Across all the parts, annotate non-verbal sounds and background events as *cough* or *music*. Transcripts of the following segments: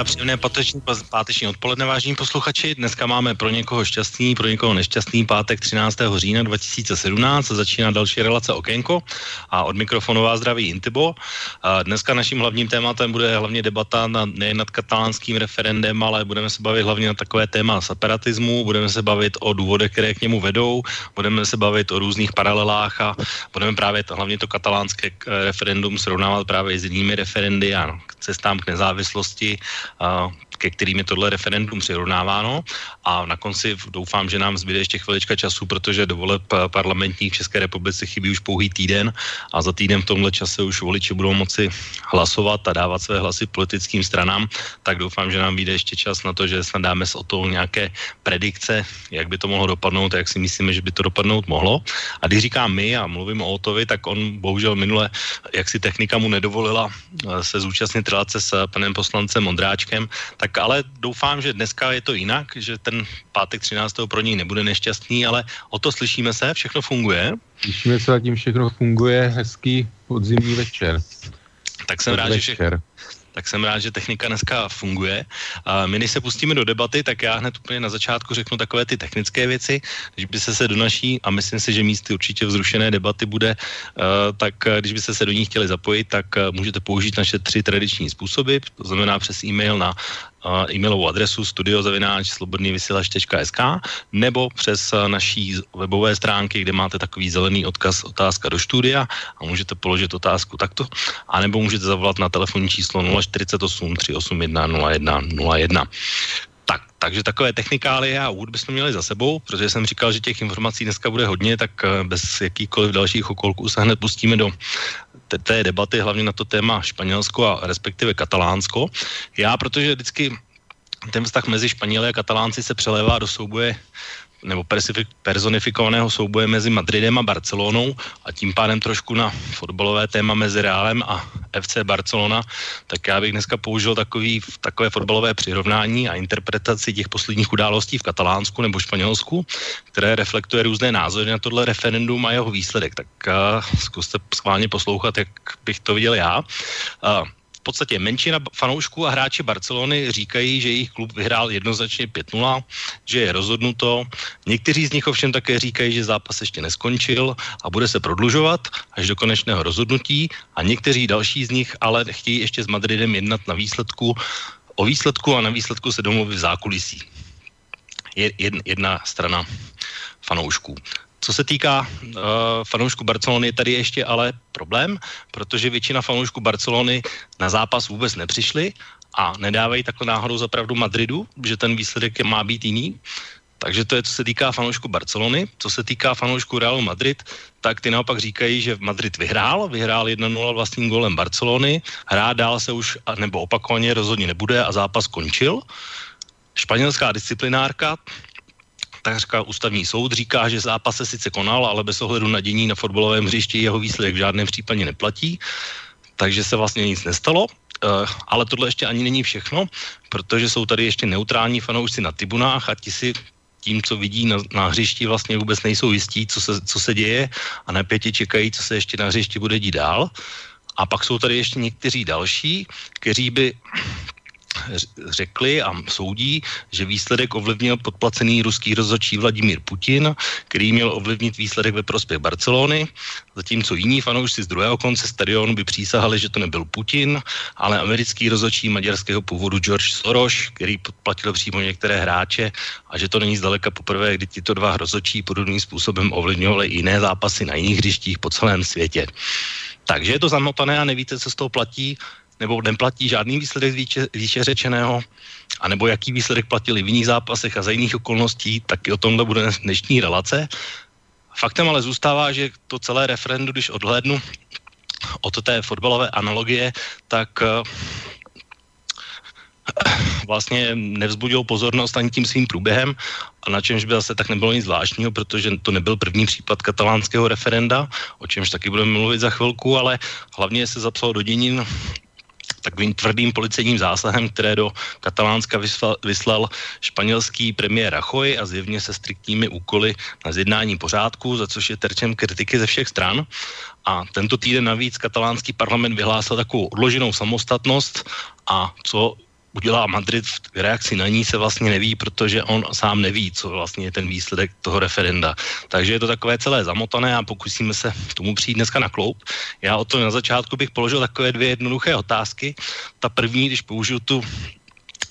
A příjemné páteční, páteční odpoledne, vážení posluchači. Dneska máme pro někoho šťastný, pro někoho nešťastný pátek 13. října 2017. Začíná další relace Okénko a od mikrofonu vás zdraví Intibo. A dneska naším hlavním tématem bude hlavně debata na, nejen nad katalánským referendem, ale budeme se bavit hlavně na takové téma separatismu, budeme se bavit o důvodech, které k němu vedou, budeme se bavit o různých paralelách a budeme právě to, hlavně to katalánské referendum srovnávat právě s jinými referendy a cestám k nezávislosti ke kterým je tohle referendum přirovnáváno a na konci doufám, že nám zbyde ještě chvilička času, protože do voleb parlamentních v České republice chybí už pouhý týden a za týden v tomhle čase už voliči budou moci hlasovat a dávat své hlasy politickým stranám, tak doufám, že nám vyjde ještě čas na to, že snad dáme s o to nějaké predikce, jak by to mohlo dopadnout, jak si myslíme, že by to dopadnout mohlo. A když říkám my a mluvím o Otovi, tak on bohužel minule, jak si technika mu nedovolila eh, se zúčastnit relace s panem poslancem Ondráčkem, tak ale doufám, že dneska je to jinak, že ten pátek 13. pro něj nebude nešťastný, ale o to slyšíme se, všechno funguje. Slyšíme se a tím všechno funguje, hezký podzimní večer. Tak jsem rád, že všechno, tak jsem rád, že technika dneska funguje. A my, než se pustíme do debaty, tak já hned úplně na začátku řeknu takové ty technické věci. Když by se se do naší, a myslím si, že místy určitě vzrušené debaty bude, uh, tak eh, když byste se do ní chtěli zapojit, tak uh, můžete použít naše tři tradiční způsoby, to znamená přes e-mail na e-mailovou adresu studiozavináč.slobodnývysilač.sk nebo přes naší webové stránky, kde máte takový zelený odkaz otázka do studia a můžete položit otázku takto, a nebo můžete zavolat na telefonní číslo 048 381 01 01. Tak, takže takové technikálie a úvod bychom měli za sebou, protože jsem říkal, že těch informací dneska bude hodně, tak eh, bez jakýchkoliv dalších okolků se hned pustíme do té debaty, hlavně na to téma Španělsko a respektive Katalánsko. Já, protože vždycky ten vztah mezi Španěli a Katalánci se přelévá do souboje nebo personifikovaného souboje mezi Madridem a Barcelonou a tím pádem trošku na fotbalové téma mezi Reálem a FC Barcelona, tak já bych dneska použil takový, takové fotbalové přirovnání a interpretaci těch posledních událostí v Katalánsku nebo Španělsku, které reflektuje různé názory na tohle referendum a jeho výsledek. Tak uh, zkuste schválně poslouchat, jak bych to viděl já. Uh, v podstatě menšina fanoušků a hráči Barcelony říkají, že jejich klub vyhrál jednoznačně 5-0, že je rozhodnuto. Někteří z nich ovšem také říkají, že zápas ještě neskončil a bude se prodlužovat až do konečného rozhodnutí a někteří další z nich ale chtějí ještě s Madridem jednat na výsledku o výsledku a na výsledku se domluví v zákulisí. Je, jedna strana fanoušků. Co se týká uh, fanoušku Barcelony, tady ještě ale problém, protože většina fanoušků Barcelony na zápas vůbec nepřišli a nedávají takhle náhodou za pravdu Madridu, že ten výsledek je, má být jiný. Takže to je, co se týká fanoušku Barcelony. Co se týká fanoušku Realu Madrid, tak ty naopak říkají, že Madrid vyhrál, vyhrál 1-0 vlastním golem Barcelony, hrát dál se už, nebo opakovaně rozhodně nebude a zápas končil. Španělská disciplinárka, takřka ústavní soud říká, že zápas se sice konal, ale bez ohledu na dění na fotbalovém hřišti jeho výsledek v žádném případě neplatí, takže se vlastně nic nestalo. Uh, ale tohle ještě ani není všechno, protože jsou tady ještě neutrální fanoušci na tribunách a ti si tím, co vidí na, na hřišti, vlastně vůbec nejsou jistí, co se, co se děje a napětě čekají, co se ještě na hřišti bude dít dál. A pak jsou tady ještě někteří další, kteří by řekli a soudí, že výsledek ovlivnil podplacený ruský rozhodčí Vladimír Putin, který měl ovlivnit výsledek ve prospěch Barcelony, zatímco jiní fanoušci z druhého konce stadionu by přísahali, že to nebyl Putin, ale americký rozhodčí maďarského původu George Soros, který podplatil přímo některé hráče a že to není zdaleka poprvé, kdy tyto dva rozhodčí podobným způsobem ovlivňovali jiné zápasy na jiných hřištích po celém světě. Takže je to zamotané a nevíte, co z toho platí nebo neplatí žádný výsledek výše, výše řečeného, anebo jaký výsledek platili v jiných zápasech a za jiných okolností, taky o tomhle bude dnešní relace. Faktem ale zůstává, že to celé referendum, když odhlédnu od té fotbalové analogie, tak uh, vlastně nevzbudil pozornost ani tím svým průběhem a na čemž by zase tak nebylo nic zvláštního, protože to nebyl první případ katalánského referenda, o čemž taky budeme mluvit za chvilku, ale hlavně se zapsalo do děnin takovým tvrdým policejním zásahem, které do Katalánska vyslal, vyslal španělský premiér Rajoy a zjevně se striktními úkoly na zjednání pořádku, za což je terčem kritiky ze všech stran. A tento týden navíc katalánský parlament vyhlásil takovou odloženou samostatnost a co udělá Madrid v reakci na ní se vlastně neví, protože on sám neví, co vlastně je ten výsledek toho referenda. Takže je to takové celé zamotané a pokusíme se k tomu přijít dneska na kloup. Já o to na začátku bych položil takové dvě jednoduché otázky. Ta první, když použiju tu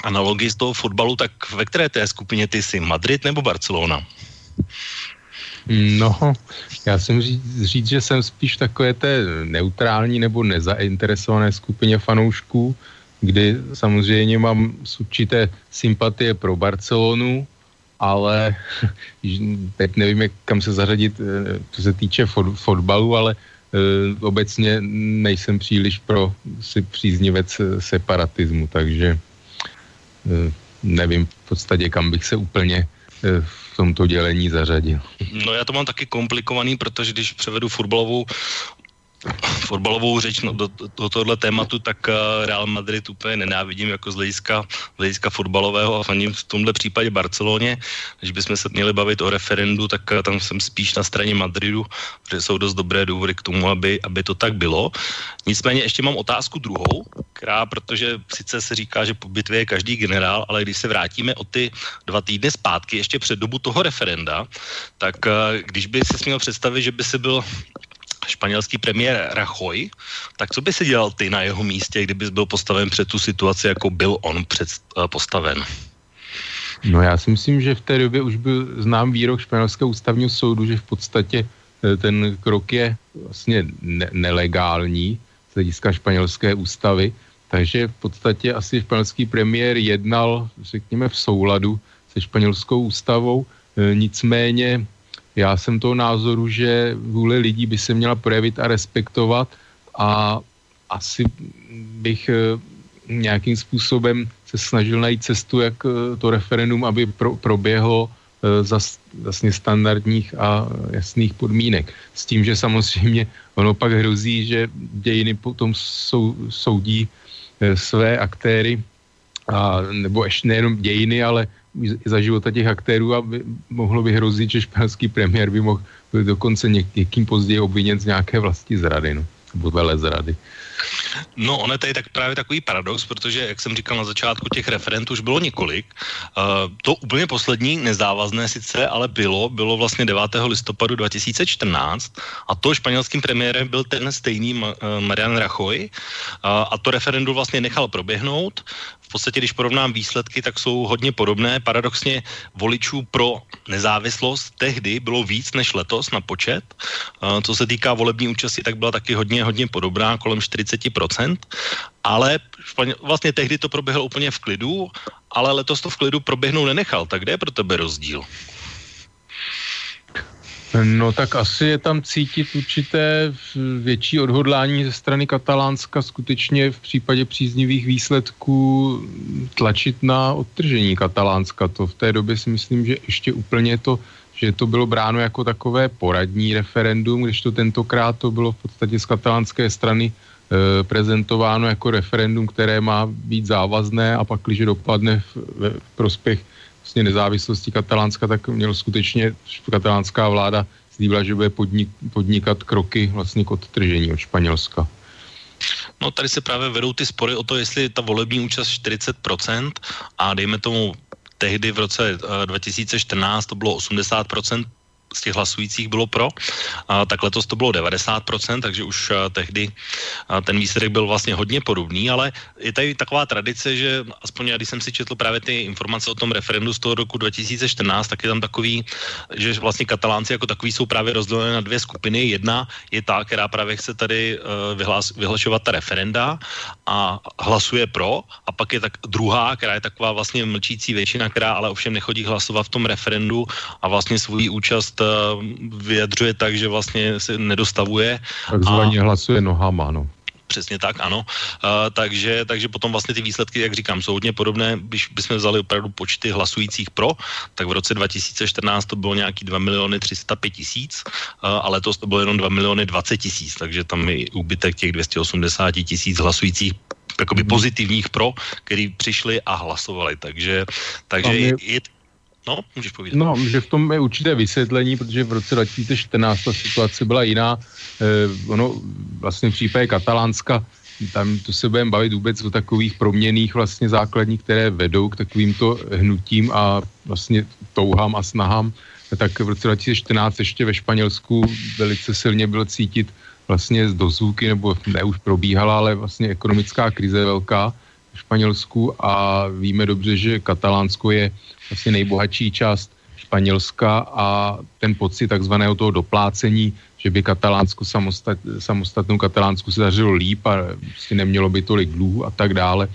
analogii z toho fotbalu, tak ve které té skupině ty jsi, Madrid nebo Barcelona? No, já jsem říct, říct, že jsem spíš takové té neutrální nebo nezainteresované skupině fanoušků, kdy samozřejmě mám určité sympatie pro Barcelonu, ale *laughs* teď nevím, jak, kam se zařadit, eh, co se týče fot, fotbalu, ale uh, obecně nejsem příliš pro si příznivec eh, separatismu, takže uh, nevím v podstatě, kam bych se úplně v tomto dělení zařadil. No já to mám taky komplikovaný, protože když převedu fotbalovou fotbalovou řeč no, do, do tohohle tématu, tak uh, Real Madrid úplně nenávidím jako z hlediska, hlediska fotbalového a faním v tomhle případě Barceloně. Když bychom se měli bavit o referendu, tak uh, tam jsem spíš na straně Madridu, kde jsou dost dobré důvody k tomu, aby, aby to tak bylo. Nicméně ještě mám otázku druhou, která, protože sice se říká, že po bitvě je každý generál, ale když se vrátíme o ty dva týdny zpátky, ještě před dobu toho referenda, tak uh, když by si měl představit, že by si byl španělský premiér Rajoy, tak co by si dělal ty na jeho místě, kdybys byl postaven před tu situaci, jako byl on před, uh, postaven? No já si myslím, že v té době už byl znám výrok španělského ústavního soudu, že v podstatě eh, ten krok je vlastně ne- nelegální z hlediska španělské ústavy, takže v podstatě asi španělský premiér jednal, řekněme, v souladu se španělskou ústavou, e, nicméně já jsem toho názoru, že vůle lidí by se měla projevit a respektovat a asi bych eh, nějakým způsobem se snažil najít cestu, jak eh, to referendum, aby pro, proběhlo eh, za vlastně standardních a jasných podmínek. S tím, že samozřejmě ono pak hrozí, že dějiny potom sou, soudí své aktéry, a, nebo ještě nejenom dějiny, ale za života těch aktérů a by, mohlo by hrozit, že španělský premiér by mohl být dokonce něk, někým později obviněn z nějaké vlasti zrady, no, nebo vele zrady. No, ono je tady tak právě takový paradox, protože, jak jsem říkal na začátku, těch referentů už bylo několik. Uh, to úplně poslední, nezávazné sice, ale bylo, bylo vlastně 9. listopadu 2014 a to španělským premiérem byl ten stejný uh, Marian Rajoy uh, a to referendum vlastně nechal proběhnout v podstatě, když porovnám výsledky, tak jsou hodně podobné. Paradoxně voličů pro nezávislost tehdy bylo víc než letos na počet. Co se týká volební účasti, tak byla taky hodně, hodně podobná, kolem 40%. Ale vlastně tehdy to proběhlo úplně v klidu, ale letos to v klidu proběhnout nenechal. Tak kde je pro tebe rozdíl? No tak asi je tam cítit určité větší odhodlání ze strany Katalánska skutečně v případě příznivých výsledků tlačit na odtržení Katalánska. To v té době si myslím, že ještě úplně to, že to bylo bráno jako takové poradní referendum, když to tentokrát to bylo v podstatě z katalánské strany e, prezentováno jako referendum, které má být závazné a pak, když dopadne v, v prospěch vlastně nezávislosti Katalánska, tak měl skutečně katalánská vláda slíbila, že bude podnik, podnikat kroky vlastně k odtržení od Španělska. No tady se právě vedou ty spory o to, jestli ta volební účast 40% a dejme tomu tehdy v roce 2014 eh, to bylo 80%, z těch hlasujících bylo pro, a, tak letos to bylo 90%, takže už a, tehdy a, ten výsledek byl vlastně hodně podobný, ale je tady taková tradice, že aspoň já, když jsem si četl právě ty informace o tom referendu z toho roku 2014, tak je tam takový, že vlastně katalánci jako takový jsou právě rozdělené na dvě skupiny. Jedna je ta, která právě chce tady uh, vyhlas, vyhlašovat ta referenda a hlasuje pro, a pak je tak druhá, která je taková vlastně mlčící většina, která ale ovšem nechodí hlasovat v tom referendu a vlastně svůj účast vyjadřuje tak, že vlastně se nedostavuje. Takzvaně a... hlasuje nohama, no. přesně tak, ano. Uh, takže, takže potom vlastně ty výsledky, jak říkám, jsou hodně podobné. Když bychom vzali opravdu počty hlasujících pro, tak v roce 2014 to bylo nějaký 2 miliony 305 tisíc, uh, a letos to bylo jenom 2 miliony 20 tisíc, takže tam je úbytek těch 280 tisíc hlasujících jakoby pozitivních pro, který přišli a hlasovali. Takže, takže je, je, No, můžeš povídat. No, že v tom je určité vysvětlení, protože v roce 2014 ta situace byla jiná. Eh, ono vlastně v případě Katalánska, tam to se budeme bavit vůbec o takových proměných vlastně základních, které vedou k takovýmto hnutím a vlastně touhám a snahám. Tak v roce 2014 ještě ve Španělsku velice silně bylo cítit vlastně z dozvuky, nebo ne už probíhala, ale vlastně ekonomická krize velká Španělsku a víme dobře, že Katalánsko je vlastně nejbohatší část Španělska a ten pocit takzvaného toho doplácení, že by Katalánsku samostat, samostatnou Katalánsku se dařilo líp a prostě nemělo by tolik dluhů a tak dále,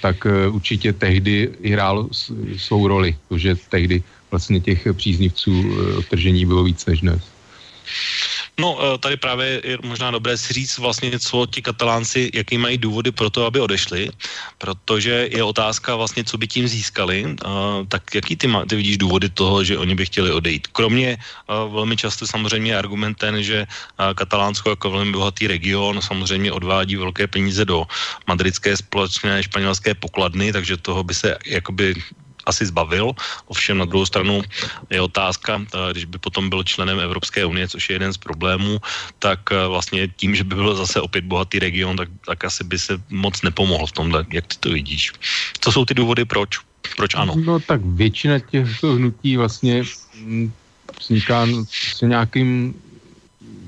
tak eh, určitě tehdy hrálo svou roli, protože tehdy vlastně těch příznivců eh, odtržení bylo víc než dnes. No, eh, tady právě je možná dobré si říct vlastně, co ti katalánci, jaký mají důvody pro to, aby odešli, protože je otázka vlastně, co by tím získali, tak jaký ty, má, ty vidíš důvody toho, že oni by chtěli odejít? Kromě eh, velmi často samozřejmě argument ten, že eh, Katalánsko jako velmi bohatý region samozřejmě odvádí velké peníze do madridské společné španělské pokladny, takže toho by se jakoby asi zbavil. Ovšem na druhou stranu je otázka, eh, když by potom byl členem Evropské unie, což je jeden z problémů, tak eh, vlastně tím, že by byl zase opět bohatý region, tak, tak asi by se moc nepomohl v tomhle. Jak ty to vidíš? Co jsou ty důvody, proč? Proč ano? No tak většina těchto hnutí vlastně mm, vzniká s nějakým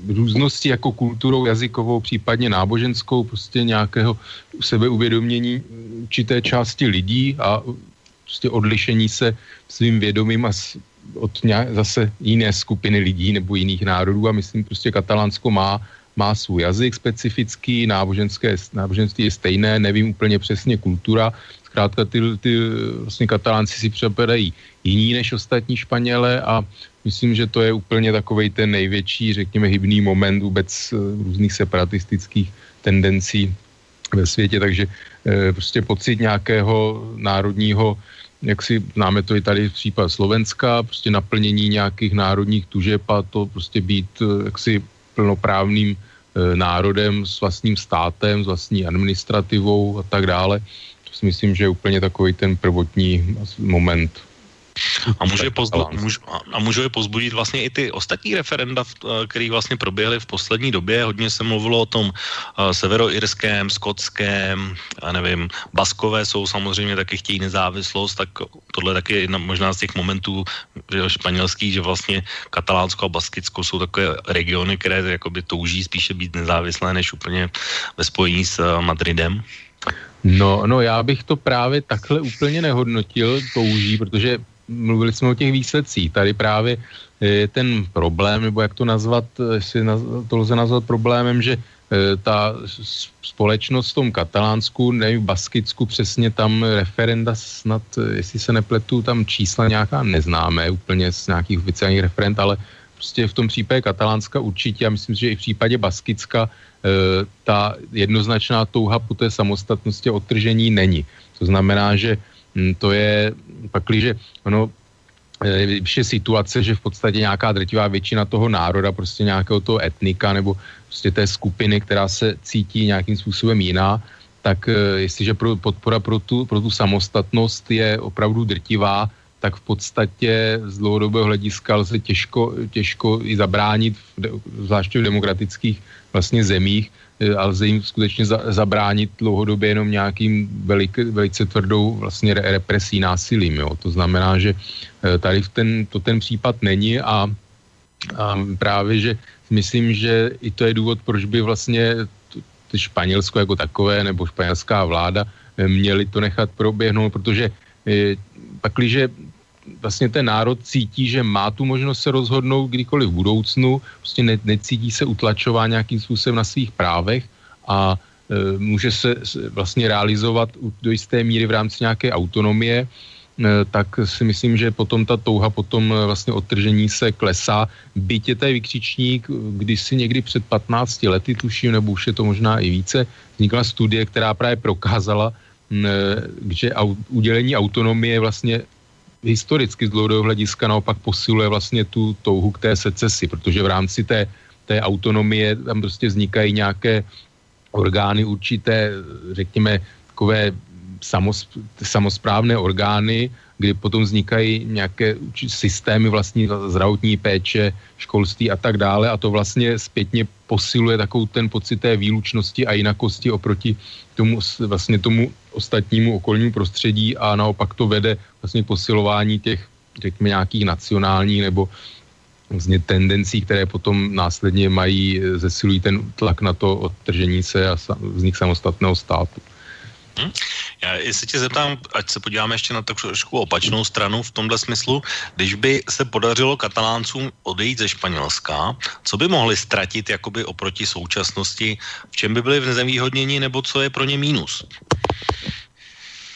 růzností jako kulturou jazykovou, případně náboženskou, prostě nějakého sebeuvědomění určité části lidí a prostě odlišení se svým vědomím a od nějak, zase jiné skupiny lidí nebo jiných národů. A myslím prostě Katalánsko má, má svůj jazyk specifický, náboženské, náboženství je stejné, nevím úplně přesně kultura, zkrátka ty, ty vlastně katalánci si přepadají jiní než ostatní Španěle a myslím, že to je úplně takovej ten největší, řekněme, hybný moment vůbec eh, různých separatistických tendencí ve světě, takže e, prostě pocit nějakého národního jak si známe to i tady v případ Slovenska, prostě naplnění nějakých národních tužeb a to prostě být eh, jaksi plnoprávným e, národem s vlastním státem, s vlastní administrativou a tak dále. To si myslím, že je úplně takový ten prvotní moment. A může, pozbu, můž, a může je pozbudit vlastně i ty ostatní referenda, eh, které vlastně proběhly v poslední době. Hodně se mluvilo o tom uh, severoirském, skotském, já nevím, baskové jsou samozřejmě taky chtějí nezávislost, tak tohle taky je jedna možná z těch momentů že španělský, že vlastně Katalánsko a Baskicko jsou takové regiony, které jakoby touží spíše být nezávislé, než úplně ve spojení s uh, Madridem. No, no, já bych to právě takhle úplně nehodnotil, touží, protože mluvili jsme o těch výsledcích. Tady právě je ten problém, nebo jak to nazvat, jestli to lze nazvat problémem, že e, ta společnost v tom Katalánsku, nevím, v Baskicku přesně tam referenda snad, jestli se nepletu, tam čísla nějaká neznáme úplně z nějakých oficiálních referent, ale prostě v tom případě Katalánska určitě, a myslím, že i v případě Baskicka ta jednoznačná touha po té samostatnosti a není. To znamená, že to je pakliže ono je situace, že v podstatě nějaká drtivá většina toho národa, prostě nějakého toho etnika nebo prostě té skupiny, která se cítí nějakým způsobem jiná, tak eh, jestliže pro, podpora pro tu, pro tu samostatnost je opravdu drtivá, tak v podstatě z dlouhodobého hlediska lze těžko, těžko i zabránit, zvláště v demokratických vlastně zemích, E, a lze jim skutečně za, zabránit dlouhodobě jenom nějakým velik, velice tvrdou vlastně represí násilím. Jo. To znamená, že e, tady ten, to ten případ není a, a právě, že myslím, že i to je důvod, proč by vlastně Španělsko jako takové nebo španělská vláda e, měli to nechat proběhnout, protože pakliže vlastně ten národ cítí, že má tu možnost se rozhodnout kdykoliv v budoucnu, prostě ne, necítí se utlačován nějakým způsobem na svých právech a e, může se vlastně realizovat do jisté míry v rámci nějaké autonomie, tak si myslím, že potom ta touha potom vlastně odtržení se klesá. Byť je tady vykřičník, když si někdy před 15 lety tuším, nebo už je to možná i více, vznikla studie, která právě prokázala, že udělení autonomie vlastně historicky z dlouhodobého hlediska naopak posiluje vlastně tu touhu k té secesi, protože v rámci té, té autonomie tam prostě vznikají nějaké orgány určité, řekněme, takové samosprávné orgány, kdy potom vznikají nějaké systémy vlastní zdravotní péče, školství a tak dále. A to vlastně zpětně posiluje takovou ten pocit té výlučnosti a jinakosti oproti tomu, vlastně tomu ostatnímu okolnímu prostředí a naopak to vede vlastně posilování těch, řekněme, nějakých nacionálních nebo vlastně tendencí, které potom následně mají, zesilují ten tlak na to odtržení se a vznik samostatného státu. Hmm. Já jestli tě zeptám, ať se podíváme ještě na trošku opačnou stranu v tomhle smyslu, když by se podařilo kataláncům odejít ze Španělska, co by mohli ztratit jakoby oproti současnosti, v čem by byli v nezevýhodnění nebo co je pro ně mínus?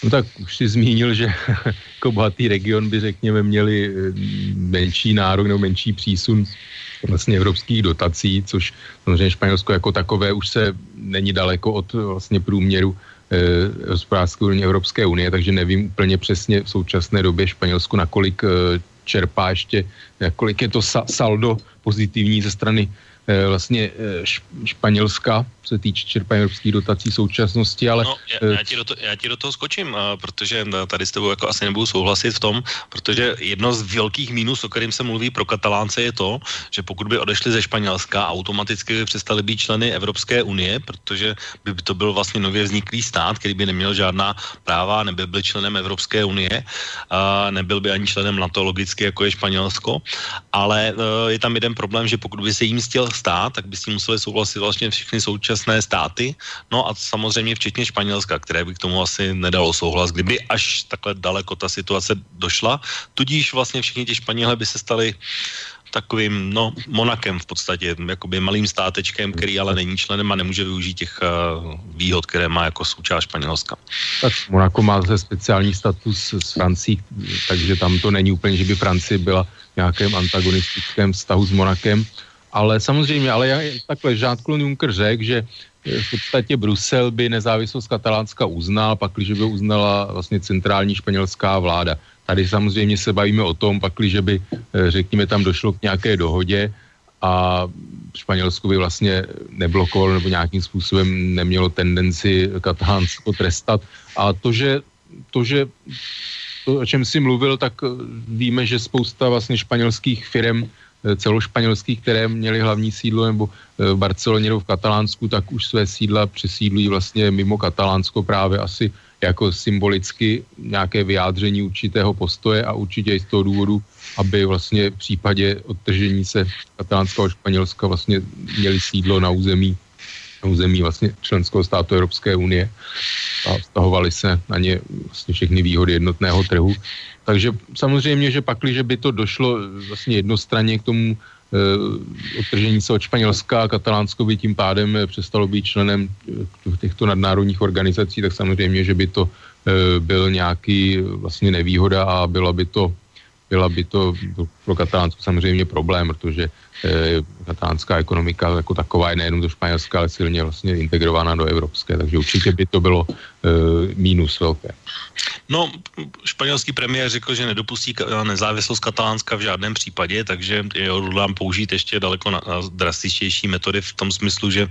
No tak už si zmínil, že *laughs* jako bohatý region by řekněme měli eh, menší nárok nebo menší přísun vlastně evropských dotací, což samozřejmě Španělsko jako takové už se není daleko od vlastně průměru Eh, hospodářské unie Evropské unie, takže nevím úplně přesně v současné době Španělsku, nakolik eh, čerpá ještě, nakolik je to saldo pozitivní ze strany Eh, vlastně eh, Španělska, se týče čerpání evropských dotací současnosti, ale... No, já, já, ti do to, já ti do toho skočím, protože tady s tebou jako asi nebudu souhlasit v tom, protože jedno z velkých mínus, o kterým se mluví pro Katalánce, je to, že pokud by odešli ze Španělska, automaticky by přestali být členy Evropské unie, protože by to byl vlastně nově vzniklý stát, který by neměl žádná práva, nebyl by členem Evropské unie, a nebyl by ani členem NATO logicky, jako je Španělsko, ale eh, je tam jeden problém, že pokud by se jim chtěl stát, tak by s tím museli souhlasit vlastně všechny současné státy, no a samozřejmě včetně Španělska, které by k tomu asi nedalo souhlas, kdyby až takhle daleko ta situace došla. Tudíž vlastně všichni ti Španělé by se stali takovým, no, Monakem v podstatě, jakoby malým státečkem, který ale není členem a nemůže využít těch uh, výhod, které má jako součást Španělska. Tak Monako má ze speciální status s Francií, takže tam to není úplně, že by Francie byla v nějakém antagonistickém vztahu s Monakem ale samozřejmě, ale já, takhle Jean-Claude Juncker řekl, že eh, v podstatě Brusel by nezávislost Katalánska uznal, pakliže by uznala vlastně centrální španělská vláda. Tady samozřejmě se bavíme o tom, pakliže by, eh, řekněme, tam došlo k nějaké dohodě a Španělsku by vlastně neblokovalo nebo nějakým způsobem nemělo tendenci Katalánsko trestat. A to, že, to, že to, o čem si mluvil, tak eh, víme, že spousta vlastně španělských firm celošpanělských, které měly hlavní sídlo nebo eh, v Barceloně nebo v Katalánsku, tak už své sídla přesídlují vlastně mimo Katalánsko právě asi jako symbolicky nějaké vyjádření určitého postoje a určitě i z toho důvodu, aby vlastně v případě odtržení se Katalánska a Španělska vlastně měli sídlo na území na území vlastně členského státu Evropské unie a vztahovaly se na ně vlastně všechny výhody jednotného trhu. Takže samozřejmě, že pakli, že by to došlo vlastně jednostranně k tomu e, odtržení se od Španělska a Katalánsko by tím pádem přestalo být členem eh, těchto nadnárodních organizací, tak samozřejmě, že by to e, byl nějaký vlastně nevýhoda a byla by to byla by to pro Katalánsku samozřejmě problém, protože katalánská ekonomika jako taková je nejenom do Španělska, ale silně vlastně integrovaná do evropské, takže určitě by to bylo e, mínus velké. No, španělský premiér řekl, že nedopustí nezávislost Katalánska v žádném případě, takže je hodlám použít ještě daleko na, na drastičtější metody v tom smyslu, že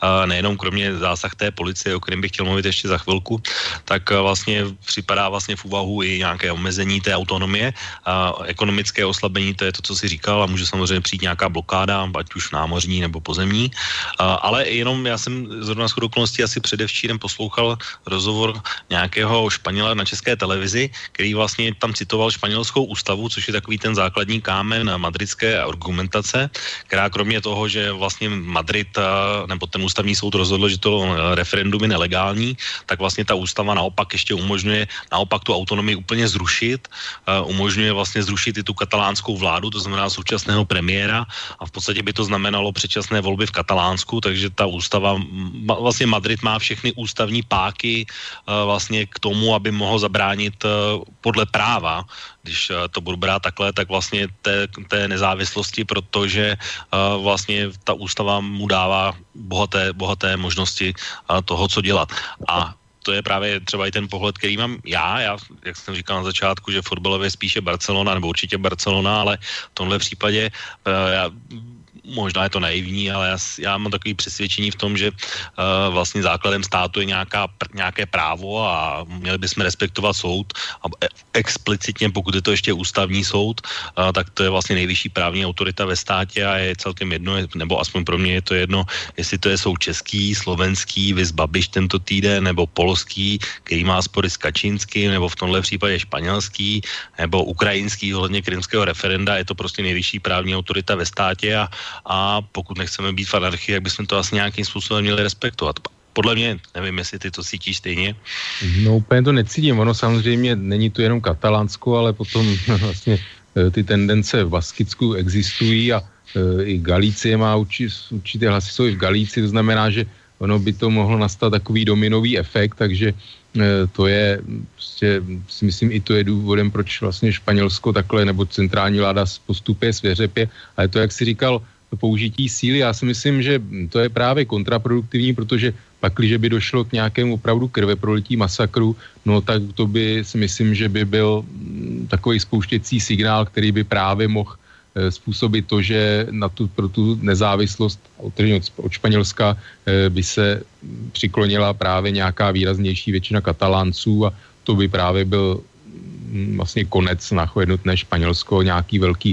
a nejenom kromě zásah té policie, o kterém bych chtěl mluvit ještě za chvilku, tak vlastně připadá vlastně v úvahu i nějaké omezení té autonomie, a ekonomické oslabení, to je to, co si říkal, a může samozřejmě přijít nějaká blokáda, ať už námořní nebo pozemní. A, ale jenom já jsem zrovna shodou okolností asi předevčírem poslouchal rozhovor nějakého Španěla na české televizi, který vlastně tam citoval španělskou ústavu, což je takový ten základní kámen madridské argumentace, která kromě toho, že vlastně Madrid nebo ten ústavní soud rozhodl, že to referendum je nelegální, tak vlastně ta ústava naopak ještě umožňuje naopak tu autonomii úplně zrušit, umožňuje vlastně zrušit i tu katalánskou vládu, to znamená současného premiéra a v podstatě by to znamenalo předčasné volby v Katalánsku, takže ta ústava, vlastně Madrid má všechny ústavní páky vlastně k tomu, aby mohl zabránit podle práva, když to budu brát takhle, tak vlastně té, té nezávislosti, protože vlastně ta ústava mu dává bohaté, bohaté možnosti toho, co dělat. A to je právě třeba i ten pohled, který mám já, já, jak jsem říkal na začátku, že fotbalově spíše Barcelona, nebo určitě Barcelona, ale v tomhle případě uh, já možná je to naivní, ale já, já mám takový přesvědčení v tom, že uh, vlastně základem státu je nějaká, nějaké právo a měli bychom respektovat soud a e, explicitně, pokud je to ještě ústavní soud, uh, tak to je vlastně nejvyšší právní autorita ve státě a je celkem jedno, nebo aspoň pro mě je to jedno, jestli to je soud český, slovenský, vys Babiš tento týden, nebo polský, který má spory s Kačínským, nebo v tomhle případě španělský, nebo ukrajinský ohledně krymského referenda, je to prostě nejvyšší právní autorita ve státě a, a pokud nechceme být v anarchii, tak bychom to asi nějakým způsobem měli respektovat. Podle mě, nevím, jestli ty to cítíš stejně. No úplně to necítím. Ono samozřejmě není to jenom Katalánsko, ale potom *laughs* vlastně e, ty tendence v Baskicku existují a e, i Galície má určité hlasy, jsou i v Galícii, to znamená, že ono by to mohlo nastat takový dominový efekt, takže e, to je, prostě, si myslím, i to je důvodem, proč vlastně Španělsko takhle, nebo centrální vláda postupuje svěřepě, ale to, jak si říkal, použití síly. Já si myslím, že to je právě kontraproduktivní, protože pak, když by došlo k nějakému opravdu krve prolití masakru, no tak to by si myslím, že by byl mm, takový spouštěcí signál, který by právě mohl eh, způsobit to, že na tu, pro tu nezávislost od, od Španělska eh, by se přiklonila právě nějaká výraznější většina katalánců a to by právě byl mm, vlastně konec na jednotné Španělsko, nějaký velký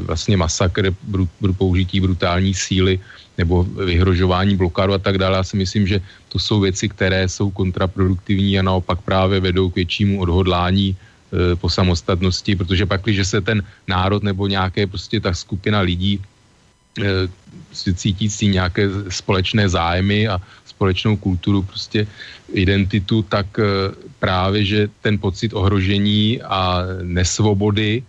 vlastně masakr, br, br, použití brutální síly nebo vyhrožování blokádu a tak dále. Já si myslím, že to jsou věci, které jsou kontraproduktivní a naopak právě vedou k většímu odhodlání e, po samostatnosti, protože pak, když se ten národ nebo nějaké prostě ta skupina lidí e, si cítící nějaké společné zájmy a společnou kulturu, prostě identitu, tak e, právě, že ten pocit ohrožení a nesvobody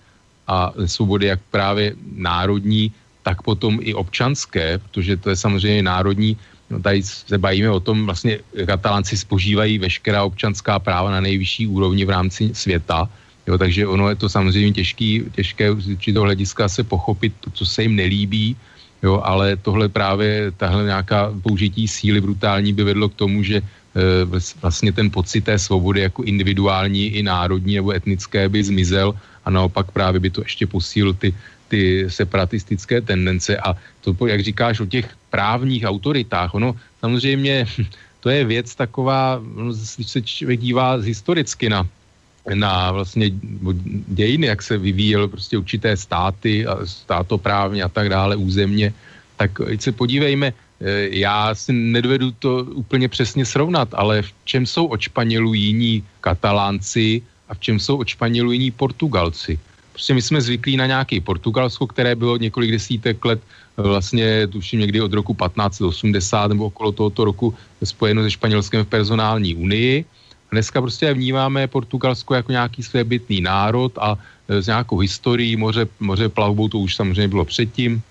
a svobody jak právě národní, tak potom i občanské, protože to je samozřejmě národní, no tady se bavíme o tom, vlastně katalánci spožívají veškerá občanská práva na nejvyšší úrovni v rámci světa, jo, takže ono je to samozřejmě těžký, těžké z určitého hlediska se pochopit to, co se jim nelíbí, jo, ale tohle právě, tahle nějaká použití síly brutální by vedlo k tomu, že e, vlastně ten pocit té svobody jako individuální i národní nebo etnické by zmizel a naopak právě by to ještě posílil ty, ty separatistické tendence. A to, jak říkáš o těch právních autoritách, ono samozřejmě *laughs* to je věc taková, když se člověk dívá historicky na, na vlastně dějiny, jak se vyvíjel prostě určité státy státoprávně a tak dále územně, tak se podívejme, eh, já si nedovedu to úplně přesně srovnat, ale v čem jsou od Španělů jiní katalánci a v čem jsou od Španělů jiní Portugalci. Prostě my jsme zvyklí na nějaký Portugalsko, které bylo několik desítek let eh, vlastně tuším někdy od roku 1580 nebo okolo tohoto roku spojeno se Španělskem v personální unii. A dneska prostě vnímáme Portugalsko jako nějaký svébytný národ a eh, s nějakou historií, moře, moře plavbou, to už samozřejmě bylo předtím.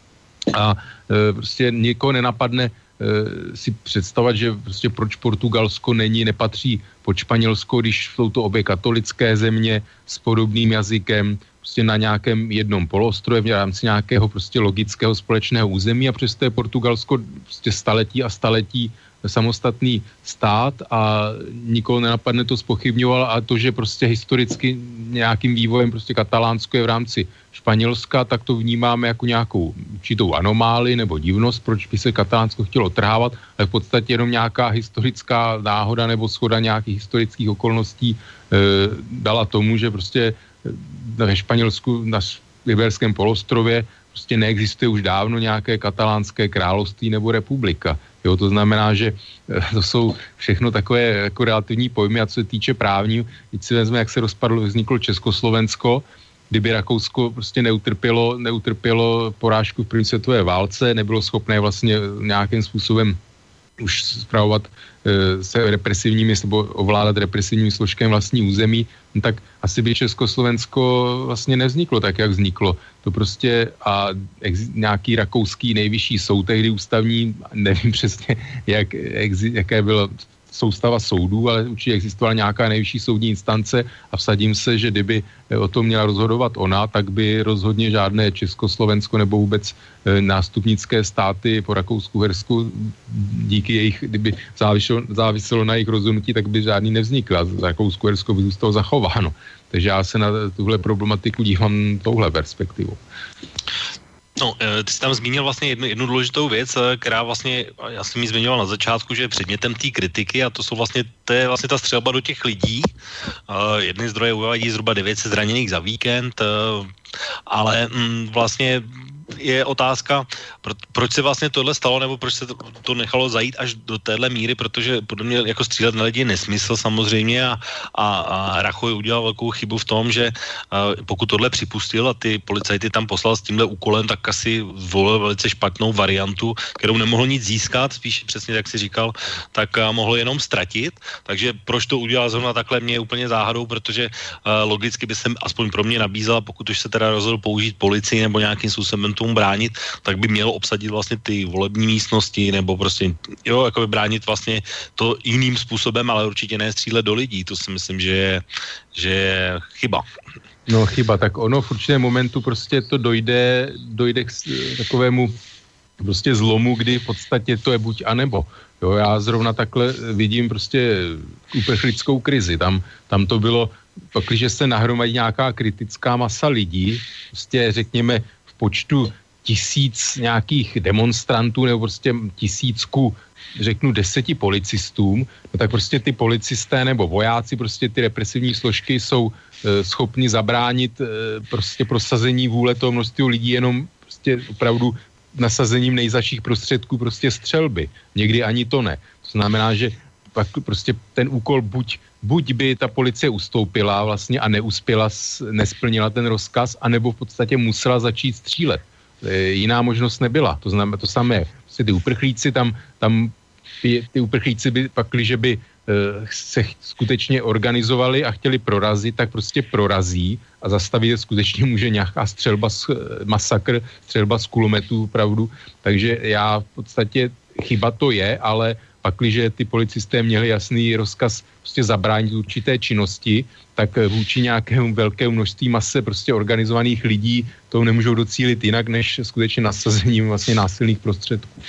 A e, prostě nikoho nenapadne, Eh, si představovat, že prostě proč Portugalsko není, nepatří pod Španělsko, když jsou to obě katolické země s podobným jazykem, prostě na nějakém jednom polostroje v rámci nějakého prostě logického společného území a přesto je Portugalsko prostě staletí a staletí samostatný stát a nikoho nenapadne to spochybňoval a to, že prostě historicky nějakým vývojem prostě Katalánsko je v rámci Španělska, tak to vnímáme jako nějakou určitou anomáli nebo divnost, proč by se Katalánsko chtělo trhávat, ale v podstatě jenom nějaká historická náhoda nebo schoda nějakých historických okolností e, dala tomu, že prostě ve Španělsku na Iberském polostrově prostě neexistuje už dávno nějaké katalánské království nebo republika. Jo, to znamená, že eh, to jsou všechno takové jako relativní pojmy a co se týče právní, když si vezme, jak se rozpadlo, vzniklo Československo, kdyby Rakousko prostě neutrpělo, neutrpělo porážku v první světové válce, nebylo schopné vlastně nějakým způsobem už zpravovat se represivními, nebo ovládat represivními složkami vlastní území, no tak asi by Československo vlastně nevzniklo tak, jak vzniklo. To prostě a ex, nějaký rakouský nejvyšší soud, tehdy ústavní, nevím *laughs* přesně, jak, ex, jaké bylo soustava soudů, ale určitě existovala nějaká nejvyšší soudní instance a vsadím se, že kdyby eh, o tom měla rozhodovat ona, tak by rozhodně žádné Československo nebo vůbec eh, nástupnické státy po Rakousku, Hersku díky jejich, kdyby záviselo, záviselo na jejich rozhodnutí, tak by žádný nevznikl a Rakousku, Hersko by zůstalo zachováno. Takže já se na tuhle problematiku dívám touhle perspektivou. No, eh, ty jsi tam zmínil vlastně jednu, jednu důležitou věc, eh, která vlastně, já jsem ji zmiňoval na začátku, že je předmětem té kritiky a to jsou vlastně, to je vlastně ta střelba do těch lidí. Uh, jedny zdroje uvádí zhruba 900 zraněných za víkend, ale mm, vlastně je otázka, pro, proč se vlastně tohle stalo, nebo proč se to, to nechalo zajít až do téhle míry, protože podle mě jako střílet na lidi je nesmysl samozřejmě a, a, a Rachoj udělal velkou chybu v tom, že a, pokud tohle připustil a ty policajty tam poslal s tímhle úkolem, tak asi zvolil velice špatnou variantu, kterou nemohl nic získat, spíš přesně jak si říkal, tak a, mohl jenom ztratit, takže proč to udělal zrovna takhle, mě je úplně záhadou, protože a, logicky by se aspoň pro mě nabízela, pokud už se teda rozhodl použít policii nebo nějakým způsobem tomu bránit, tak by mělo obsadit vlastně ty volební místnosti nebo prostě, jo, jako by bránit vlastně to jiným způsobem, ale určitě ne střílet do lidí. To si myslím, že je, že je chyba. No chyba, tak ono v určitém momentu prostě to dojde, dojde k takovému prostě zlomu, kdy v podstatě to je buď a nebo. Jo, já zrovna takhle vidím prostě uprchlickou krizi. Tam, tam to bylo, když se nahromadí nějaká kritická masa lidí, prostě řekněme počtu tisíc nějakých demonstrantů nebo prostě tisícku řeknu deseti policistům, no tak prostě ty policisté nebo vojáci, prostě ty represivní složky jsou e, schopni zabránit e, prostě prosazení vůle toho množství lidí jenom prostě opravdu nasazením nejzaších prostředků prostě střelby. Někdy ani to ne. To znamená, že pak prostě ten úkol buď, buď by ta policie ustoupila vlastně a neuspěla, nesplnila ten rozkaz, anebo v podstatě musela začít střílet. Jiná možnost nebyla. To znamená to samé. Prostě ty uprchlíci tam, tam ty, uprchlíci by pak, když by e, se skutečně organizovali a chtěli prorazit, tak prostě prorazí a zastavit skutečně může nějaká střelba, e, masakr, střelba z kulometů, pravdu. Takže já v podstatě chyba to je, ale pakliže ty policisté měli jasný rozkaz prostě zabránit určité činnosti, tak vůči nějakému velkému množství mase prostě organizovaných lidí to nemůžou docílit jinak, než skutečně nasazením vlastně násilných prostředků.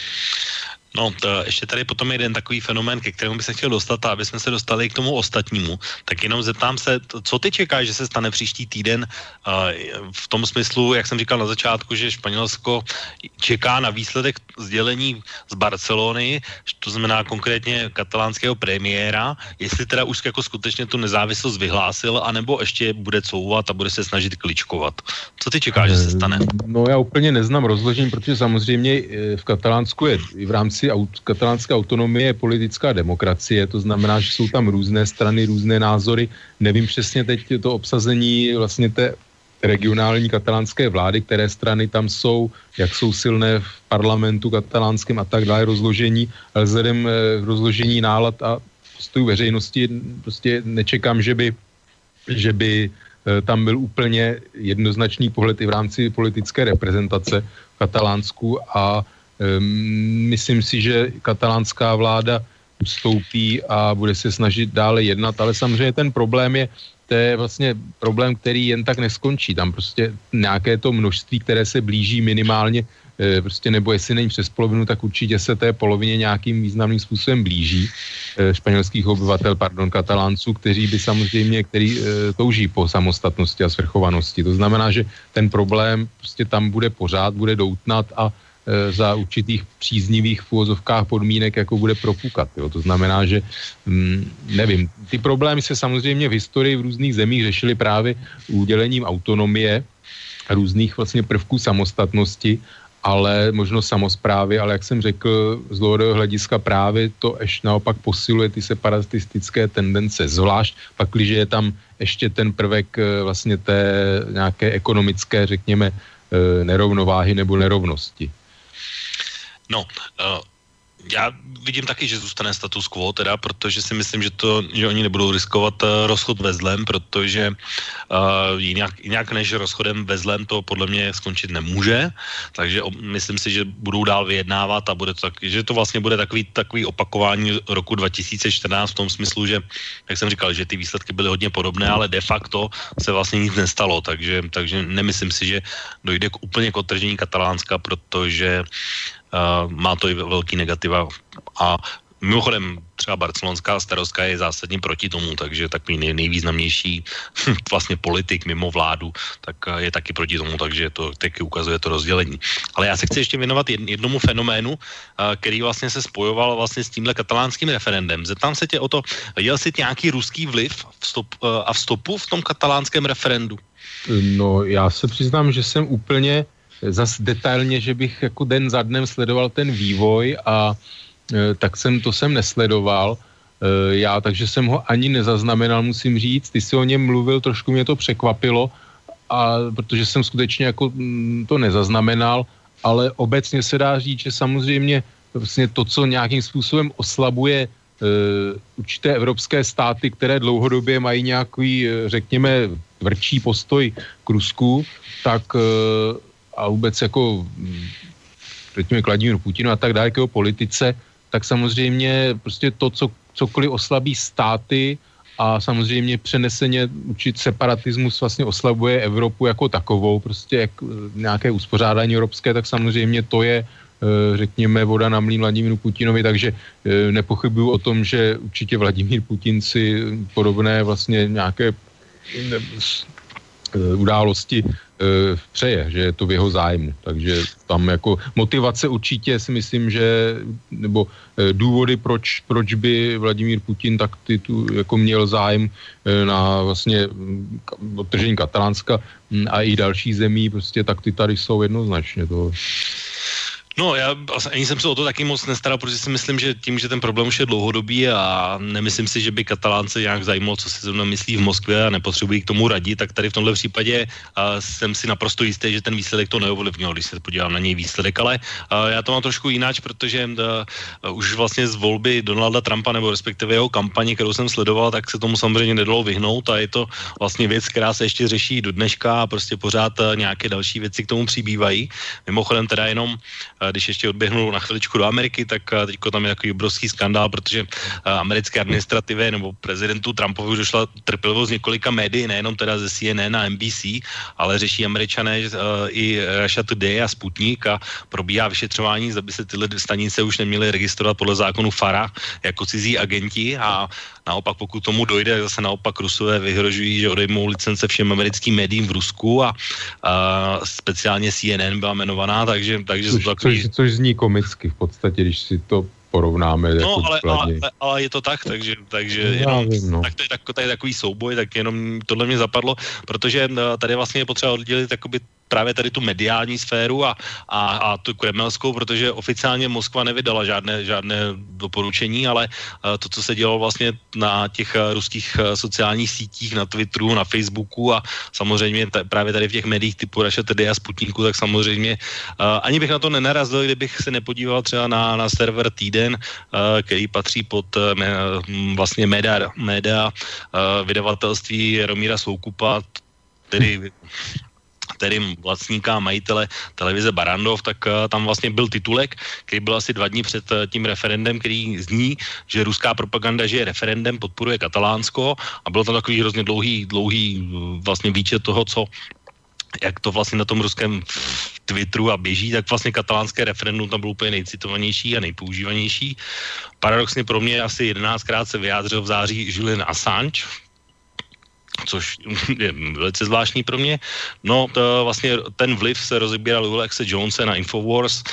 No, to ještě tady potom jeden takový fenomén, ke kterému by se chtěl dostat, a aby jsme se dostali k tomu ostatnímu, tak jenom zeptám se, co ty čekáš, že se stane příští týden v tom smyslu, jak jsem říkal na začátku, že Španělsko čeká na výsledek sdělení z Barcelony, to znamená konkrétně katalánského premiéra, jestli teda už jako skutečně tu nezávislost vyhlásil, anebo ještě bude couvat a bude se snažit kličkovat. Co ty čekáš, že se stane? No já úplně neznám rozložení, protože samozřejmě eh, v Katalánsku je i v rámci rámci aut, katalánské autonomie je politická demokracie, to znamená, že jsou tam různé strany, různé názory. Nevím přesně teď to obsazení vlastně té regionální katalánské vlády, které strany tam jsou, jak jsou silné v parlamentu katalánském a tak dále, rozložení, ale vzhledem eh, k rozložení nálad a postojů veřejnosti prostě nečekám, že by, že by eh, tam byl úplně jednoznačný pohled i v rámci politické reprezentace v Katalánsku a myslím si, že katalánská vláda ustoupí a bude se snažit dále jednat, ale samozřejmě ten problém je, to je vlastně problém, který jen tak neskončí. Tam prostě nějaké to množství, které se blíží minimálně, e, prostě nebo jestli není přes polovinu, tak určitě se té polovině nějakým významným způsobem blíží e, španělských obyvatel, pardon, katalánců, kteří by samozřejmě, který e, touží po samostatnosti a svrchovanosti. To znamená, že ten problém prostě tam bude pořád, bude doutnat a Eh, za určitých příznivých v podmínek, jako bude propukat. Jo. To znamená, že hm, nevím, ty problémy se samozřejmě v historii v různých zemích řešily právě udělením autonomie různých vlastně prvků samostatnosti, ale možnost samozprávy, ale jak jsem řekl, z dlouhodobého hlediska právě to ještě naopak posiluje ty separatistické tendence, zvlášť pak, když je tam ještě ten prvek eh, vlastně té nějaké ekonomické, řekněme, eh, nerovnováhy nebo nerovnosti. No, uh, já vidím taky, že zůstane status quo, teda, protože si myslím, že to, že oni nebudou riskovat uh, rozchod ve zlem, protože uh, jinak, jinak než rozchodem ve zlem to podle mě skončit nemůže, takže myslím si, že budou dál vyjednávat a bude to tak, že to vlastně bude takový, takový opakování roku 2014 v tom smyslu, že, jak jsem říkal, že ty výsledky byly hodně podobné, ale de facto se vlastně nic nestalo, takže, takže nemyslím si, že dojde k úplně k otržení Katalánska, protože má to i velký negativa a Mimochodem, třeba barcelonská starostka je zásadně proti tomu, takže takový nej, nejvýznamnější *laughs* vlastně politik mimo vládu, tak eh, je taky proti tomu, takže to taky ukazuje to rozdělení. Ale já se chci ještě věnovat jednomu fenoménu, eh, který vlastně se spojoval vlastně s tímhle katalánským referendem. Zeptám se tě o to, viděl jsi nějaký ruský vliv vstup, a vstupu v tom katalánském referendu? No, já se přiznám, že jsem úplně zas detailně, že bych jako den za dnem sledoval ten vývoj a e, tak jsem to jsem nesledoval e, já, takže jsem ho ani nezaznamenal, musím říct. Ty si o něm mluvil, trošku mě to překvapilo, a protože jsem skutečně jako mm, to nezaznamenal, ale obecně se dá říct, že samozřejmě vlastně to, co nějakým způsobem oslabuje uh, určité evropské státy, které dlouhodobě mají nějaký, řekněme, tvrdší postoj k Rusku, tak a vůbec jako řekněme Vladimíru Putinu a tak dále, k jeho politice, tak samozřejmě prostě to, co, cokoliv oslabí státy a samozřejmě přeneseně určit separatismus vlastně oslabuje Evropu jako takovou, prostě jak eh, nějaké uspořádání evropské, tak samozřejmě to je eh, řekněme, voda na mlín Vladimíru Putinovi, takže eh, nepochybuju o tom, že určitě Vladimír Putin si podobné vlastně nějaké události e, přeje, že je to v jeho zájmu. Takže tam jako motivace určitě si myslím, že nebo e, důvody, proč, proč by Vladimír Putin tak ty tu jako měl zájem na vlastně odtržení Katalánska a i další zemí, prostě tak ty tady jsou jednoznačně. To No, já ani jsem se o to taky moc nestaral, protože si myslím, že tím, že ten problém už je dlouhodobý a nemyslím si, že by Katalánce nějak zajímalo, co si zrovna myslí v Moskvě a nepotřebují k tomu radit, tak tady v tomhle případě uh, jsem si naprosto jistý, že ten výsledek to neovlivnil, když se podívám na něj výsledek, ale uh, já to mám trošku jináč, protože uh, už vlastně z volby Donalda Trumpa nebo respektive jeho kampaně, kterou jsem sledoval, tak se tomu samozřejmě nedalo vyhnout a je to vlastně věc, která se ještě řeší do dneška a prostě pořád nějaké další věci k tomu přibývají. Mimochodem teda jenom když ještě odběhnu na chviličku do Ameriky, tak teď tam je takový obrovský skandál, protože americké administrativě nebo prezidentu Trumpovi už došla trpělivost několika médií, nejenom teda ze CNN a NBC, ale řeší američané i Russia Today a Sputnik a probíhá vyšetřování, zda by se tyhle stanice už neměly registrovat podle zákonu FARA jako cizí agenti. A naopak pokud tomu dojde, zase naopak Rusové vyhrožují, že odejmou licence všem americkým médiím v Rusku a, a speciálně CNN byla jmenovaná, takže, takže což, takový což, což zní komicky v podstatě, když si to porovnáme. No, jako ale, ale, ale, je to tak, takže, takže no, jenom, vím, no. tak to je, tak, to je takový souboj, tak jenom tohle mě zapadlo, protože eh, tady vlastně je potřeba oddělit jakoby právě tady tu mediální sféru a, a, a tu kremelskou, protože oficiálně Moskva nevydala žádné, žádné doporučení, ale uh, to, co se dělo vlastně na těch uh, ruských uh, sociálních sítích, na Twitteru, na Facebooku a samozřejmě t- právě tady v těch médiích typu Russia Today a Sputniku, tak samozřejmě ani bych na to nenarazil, kdybych se nepodíval třeba na, na server Týden, který patří pod me, vlastně média, média vydavatelství Romíra Soukupa, který tedy vlastníka majitele televize Barandov, tak uh, tam vlastně byl titulek, který byl asi dva dní před uh, tím referendem, který zní, že ruská propaganda, že referendem, podporuje Katalánsko a bylo tam takový hrozně dlouhý, dlouhý uh, vlastně výčet toho, co jak to vlastně na tom ruském Twitteru a běží, tak vlastně katalánské referendum tam bylo úplně nejcitovanější a nejpoužívanější. Paradoxně pro mě asi 11krát se vyjádřil v září Julian Assange, což *laughs* je velice zvláštní pro mě. No, to vlastně ten vliv se rozebíral u Alexe Jonese na Infowars,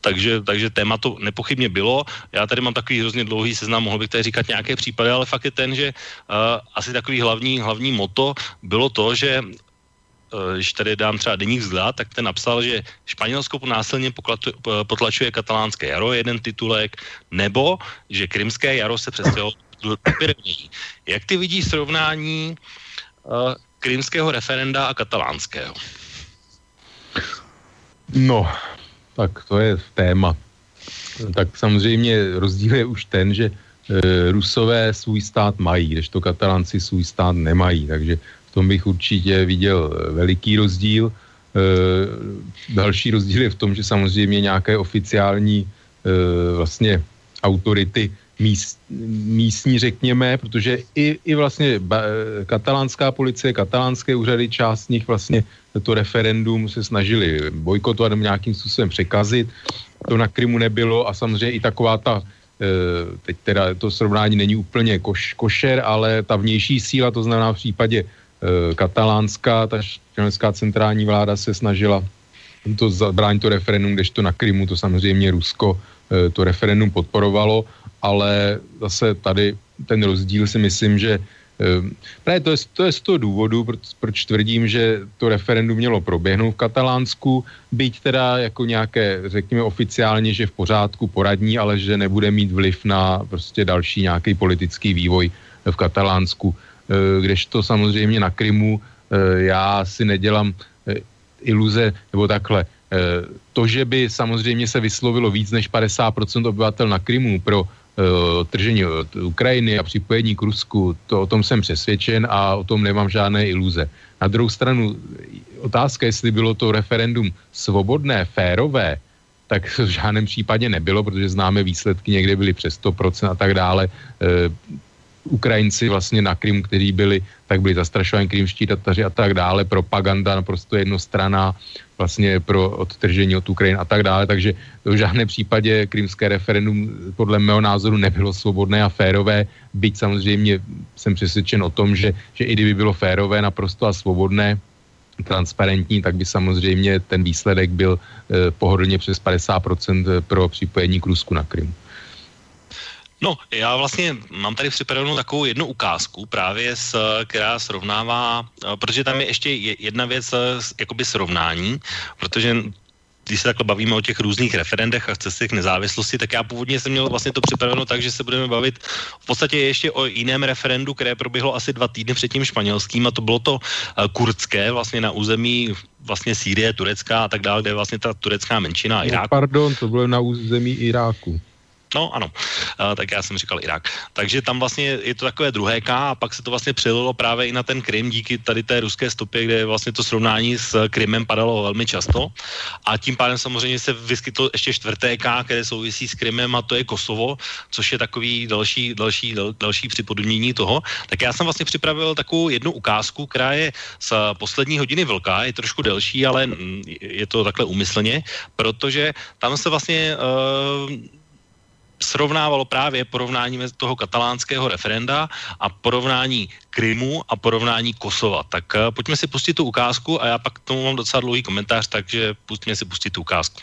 takže, takže téma to nepochybně bylo. Já tady mám takový hrozně dlouhý seznam, mohl bych tady říkat nějaké případy, ale fakt je ten, že uh, asi takový hlavní, hlavní moto bylo to, že uh, když tady dám třeba deník vzhled, tak ten napsal, že Španělsko násilně potlačuje katalánské jaro, jeden titulek, nebo že krymské jaro se přestěhovalo Pyrenejí. Jak ty vidíš srovnání uh, krymského referenda a katalánského? No, tak to je téma. tak samozřejmě rozdíl je už ten, že e, Rusové svůj stát mají, kdežto Katalánci svůj stát nemají, takže v tom bych určitě viděl veliký rozdíl. E, další rozdíl je v tom, že samozřejmě nějaké oficiální e, vlastně autority míst, místní, řekněme, protože i, i vlastně ba, katalánská policie, katalánské úřady, část z nich vlastně to referendum se snažili bojkotovat nebo nějakým způsobem překazit. To na Krymu nebylo a samozřejmě i taková ta, e, teď teda to srovnání není úplně koš, košer, ale ta vnější síla, to znamená v případě e, katalánská, ta španělská centrální vláda se snažila to zabránit to referendum, kdežto na Krymu to samozřejmě Rusko to referendum podporovalo ale zase tady ten rozdíl si myslím, že ehm, Právě to je, to je z toho důvodu, proč, proč tvrdím, že to referendum mělo proběhnout v Katalánsku, byť teda jako nějaké, řekněme oficiálně, že v pořádku poradní, ale že nebude mít vliv na prostě další nějaký politický vývoj v Katalánsku. Ehm, kdežto samozřejmě na Krymu já si nedělám iluze, nebo takhle, to, že by samozřejmě se vyslovilo víc než 50% obyvatel na Krymu pro Eh, tržení od Ukrajiny a připojení k Rusku, to o tom jsem přesvědčen a o tom nemám žádné iluze. Na druhou stranu, otázka, jestli bylo to referendum svobodné, férové, tak v žádném případě nebylo, protože známe výsledky, někde byly přes 100% a tak dále. E, Ukrajinci vlastně na Krym, kteří byli, tak byli zastrašováni krymští Tataři a tak dále, propaganda naprosto jednostraná, vlastně pro odtržení od Ukrajiny a tak dále, takže v žádném případě krymské referendum podle mého názoru nebylo svobodné a férové, byť samozřejmě jsem přesvědčen o tom, že, že i kdyby bylo férové naprosto a svobodné, transparentní, tak by samozřejmě ten výsledek byl eh, pohodlně přes 50% pro připojení k Rusku na Krymu. No, já vlastně mám tady připravenou takovou jednu ukázku právě, s, která srovnává, eh, protože tam je ještě jedna věc, eh, jakoby srovnání, protože když se takhle bavíme o těch různých referendech a se k nezávislosti, tak já původně jsem měl vlastně to připraveno tak, že se budeme bavit v podstatě ještě o jiném referendu, které proběhlo asi dva týdny před tím španělským a to bylo to eh, kurdské vlastně na území vlastně Sýrie, Turecka a tak dále, kde je vlastně ta turecká menšina Iráku. No, pardon, to bylo na území Iráku. No ano, uh, tak já jsem říkal Irák. Takže tam vlastně je to takové druhé K a pak se to vlastně přelilo právě i na ten Krym díky tady té ruské stopě, kde vlastně to srovnání s Krymem padalo velmi často a tím pádem samozřejmě se vyskytlo ještě čtvrté K, které souvisí s Krymem a to je Kosovo, což je takový další, další, dal, další připodobnění toho. Tak já jsem vlastně připravil takovou jednu ukázku, která je z poslední hodiny vlka, je trošku delší, ale mm, je to takhle umyslně, protože tam se vlastně uh, srovnávalo právě porovnání toho katalánského referenda a porovnání Krymu a porovnání Kosova. Tak uh, pojďme si pustit tu ukázku a já pak k tomu mám docela dlouhý komentář, takže pustíme si pustit tu ukázku.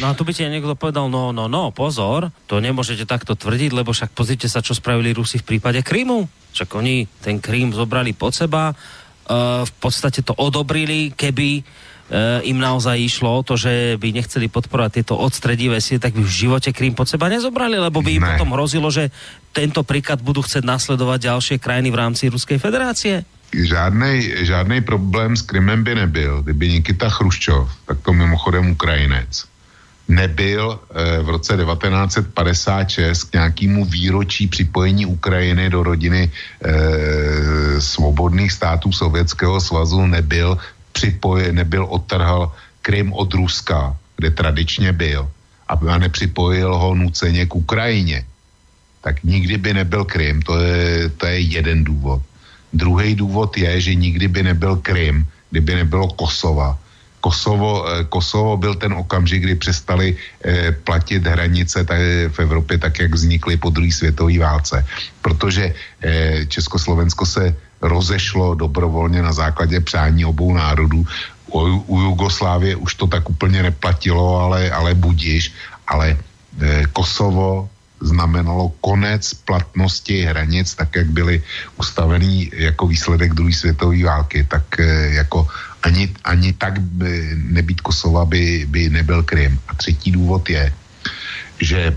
No a tu by ti někdo povedal, no, no, no, pozor, to nemůžete takto tvrdit, lebo však pozrite sa, čo spravili Rusi v případě Krymu. Však oni ten Krym zobrali pod seba, uh, v podstate to odobrili, keby im naozaj išlo o to, že by nechceli podporovať tieto odstredivé síly, tak by v živote Krym pod seba nezobrali, lebo by im ne. potom hrozilo, že tento príklad budú chcieť nasledovať ďalšie krajiny v rámci Ruskej federácie? Žádnej, žádnej problém s Krymem by nebyl. Kdyby Nikita Chruščov, tak to mimochodem Ukrajinec, nebyl e, v roce 1956 k nějakému výročí připojení Ukrajiny do rodiny e, svobodných států Sovětského svazu nebyl připoje, nebyl odtrhal Krym od Ruska, kde tradičně byl, a nepřipojil ho nuceně k Ukrajině, tak nikdy by nebyl Krym. To je, to je jeden důvod. Druhý důvod je, že nikdy by nebyl Krym, kdyby nebylo Kosova. Kosovo, eh, Kosovo byl ten okamžik, kdy přestali eh, platit hranice v Evropě tak, jak vznikly po druhé světové válce. Protože eh, Československo se rozešlo dobrovolně na základě přání obou národů. U, u Jugoslávie už to tak úplně neplatilo, ale, ale budiš. Ale Kosovo znamenalo konec platnosti hranic, tak jak byly ustavený jako výsledek druhé světové války, tak e, jako ani, ani tak by nebýt Kosova by, by nebyl Krym. A třetí důvod je, že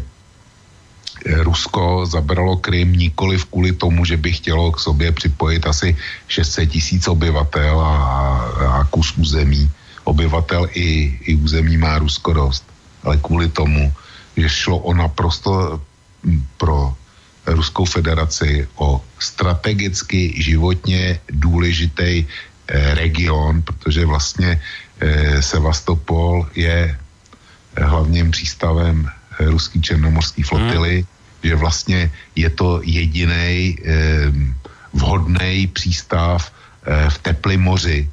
Rusko zabralo Krym nikoli kvůli tomu, že by chtělo k sobě připojit asi 600 tisíc obyvatel a, a kus území. Obyvatel i, i území má Rusko dost, ale kvůli tomu, že šlo o naprosto pro Ruskou federaci o strategicky životně důležitý region, protože vlastně Sevastopol je hlavním přístavem ruský černomorský flotily, hmm. že vlastně je to jediný vhodný přístav v teplém moři,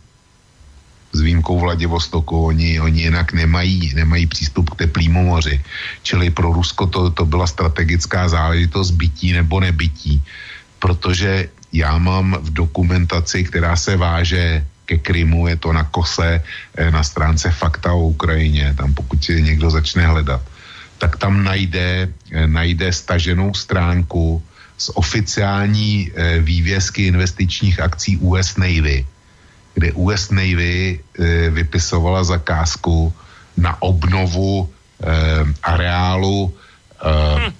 s výjimkou Vladivostoku, oni, oni jinak nemají, nemají přístup k teplýmu moři. Čili pro Rusko to, to byla strategická záležitost bytí nebo nebytí, protože já mám v dokumentaci, která se váže ke Krymu, je to na kose eh, na stránce Fakta o Ukrajině, tam pokud si někdo začne hledat, tak tam najde, eh, najde staženou stránku z oficiální eh, vývězky investičních akcí US Navy, kde US Navy e, vypisovala zakázku na obnovu e, areálu e,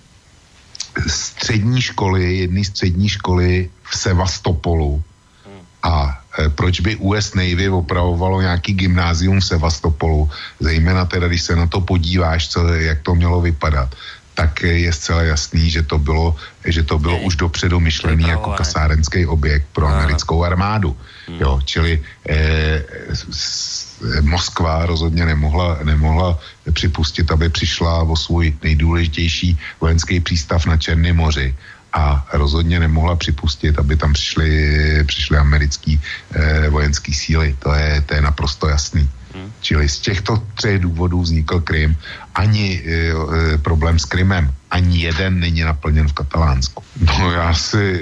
střední školy, jedné střední školy v Sevastopolu. A e, proč by US Navy opravovalo nějaký gymnázium v Sevastopolu, zejména teda, když se na to podíváš, co, jak to mělo vypadat, tak je zcela jasný, že to bylo, že to bylo už dopředu myšlený jako kasárenský objekt pro americkou armádu. Hmm. Jo, čili eh, Moskva rozhodně nemohla, nemohla připustit, aby přišla o svůj nejdůležitější vojenský přístav na Černém moři a rozhodně nemohla připustit, aby tam přišly, přišly americké eh, vojenské síly. To je, to je naprosto jasný. Hmm. Čili z těchto třech důvodů vznikl Krym. Ani e, e, problém s Krymem, ani jeden není naplněn v Katalánsku. No já, si,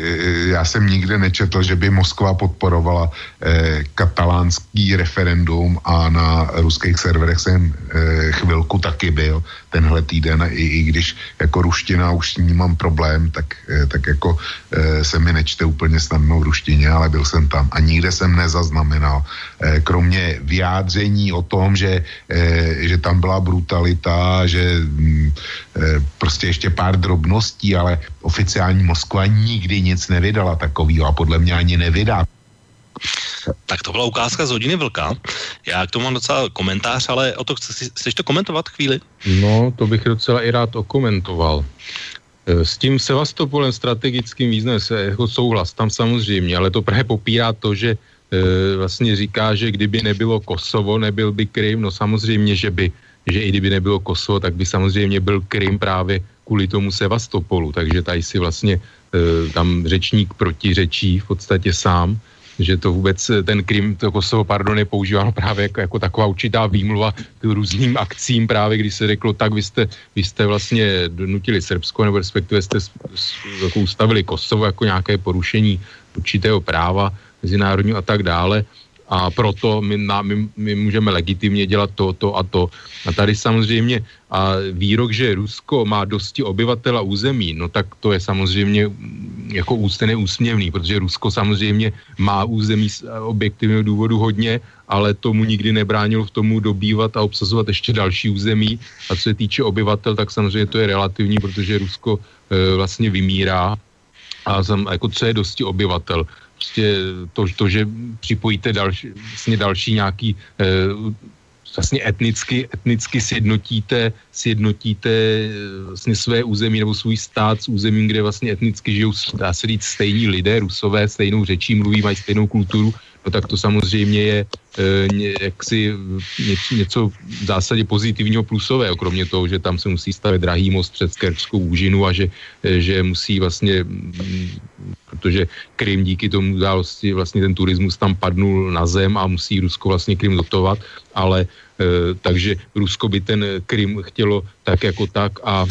já jsem nikde nečetl, že by Moskva podporovala eh, katalánský referendum a na ruských serverech jsem eh, chvilku taky byl tenhle týden, i, i když jako ruština už s ní mám problém, tak, eh, tak jako eh, se mi nečte úplně snadno v ruštině, ale byl jsem tam a nikde jsem nezaznamenal, eh, kromě vyjádření o tom, že, eh, že tam byla brutalita, že hm, eh, prostě ještě pár drobností, ale oficiální Moskva nikdy nic nevydala takového a podle mě ani nevydá. Tak to byla ukázka z hodiny vlka. Já k tomu mám docela komentář, ale o to chceš, chceš to komentovat chvíli? No, to bych docela i rád okomentoval. E, s tím Sevastopolem strategickým významem se jako souhlas, tam samozřejmě, ale to právě popírá to, že e, vlastně říká, že kdyby nebylo Kosovo, nebyl by Krym, no samozřejmě, že by, že i kdyby nebylo Kosovo, tak by samozřejmě byl Krym právě kvůli tomu Sevastopolu, takže tady si vlastně e, tam řečník protiřečí v podstatě sám, že to vůbec e, ten Krym, to Kosovo, pardon, je používáno právě jako, jako taková určitá výmluva k různým akcím právě, když se řeklo, tak vy jste, vy jste vlastně donutili Srbsko, nebo respektive jste jako ustavili Kosovo jako nějaké porušení určitého práva mezinárodního a tak dále a proto my, na, my, my můžeme legitimně dělat to, to a to. A tady samozřejmě a výrok, že Rusko má dosti obyvatel a území, no tak to je samozřejmě jako ústené úsměvný, protože Rusko samozřejmě má území z objektivního důvodu hodně, ale tomu nikdy nebránilo v tomu dobývat a obsazovat ještě další území. A co se týče obyvatel, tak samozřejmě to je relativní, protože Rusko e, vlastně vymírá a sam, jako co je dosti obyvatel prostě to, to že připojíte další, vlastně další nějaký eh, vlastně etnicky, etnicky sjednotíte, sjednotíte eh, vlastně své území nebo svůj stát s územím, kde vlastně etnicky žijou, dá se říct, stejní lidé, rusové, stejnou řečí mluví, mají stejnou kulturu, no tak to samozřejmě je e, jaksi něco, něco v zásadě pozitivního plusového, kromě toho, že tam se musí stavit drahý most přes Kerčskou úžinu a že, e, že musí vlastně, protože Krym díky tomu události, vlastně ten turismus tam padnul na zem a musí Rusko vlastně Krym dotovat, ale e, takže Rusko by ten Krym chtělo tak jako tak a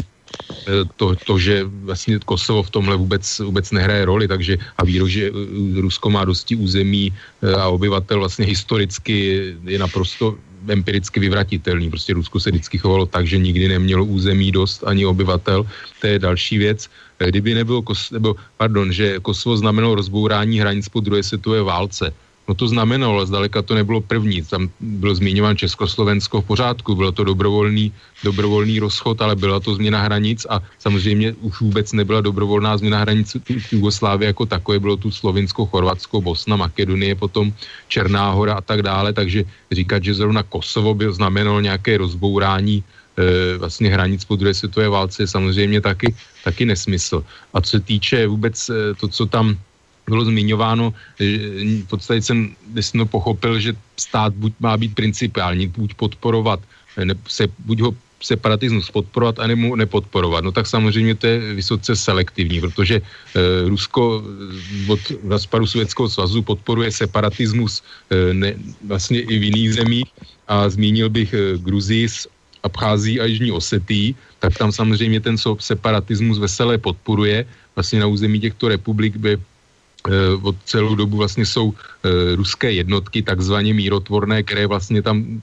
to, to, že vlastně Kosovo v tomhle vůbec, vůbec nehraje roli, takže a výrok, že eh, Rusko má dosti území eh, a obyvatel vlastně historicky je naprosto empiricky vyvratitelný. Prostě Rusko se vždycky chovalo tak, že nikdy nemělo území dost ani obyvatel. To je další věc. Kdyby nebylo, nebo, pardon, že Kosovo znamenalo rozbourání hranic po druhé světové válce, No to znamenalo, ale zdaleka to nebylo první. Tam byl zmiňován Československo v pořádku, byl to dobrovolný, dobrovolný rozchod, ale byla to změna hranic a samozřejmě už vůbec nebyla dobrovolná změna hranic Jugoslávie jako takové, bylo tu Slovinsko, Chorvatsko, Bosna, Makedonie, potom Černá hora a tak dále, takže říkat, že zrovna Kosovo by znamenalo nějaké rozbourání vlastně hranic po druhé světové válce je samozřejmě taky, taky nesmysl. A co se týče vůbec to, co tam bylo zmiňováno, v podstatě jsem to pochopil, že stát buď má být principiální, buď podporovat, ne, se, buď ho separatismus podporovat a nebo nepodporovat. No tak samozřejmě to je vysoce selektivní, protože e, Rusko od rozpadu Sovětského svazu podporuje separatismus e, ne, vlastně i v jiných zemích a zmínil bych e, Gruzii Abchází a Jižní Osetí, tak tam samozřejmě ten separatismus veselé podporuje. Vlastně na území těchto republik by Eh, od celou dobu vlastně jsou e, ruské jednotky, takzvaně mírotvorné, které vlastně tam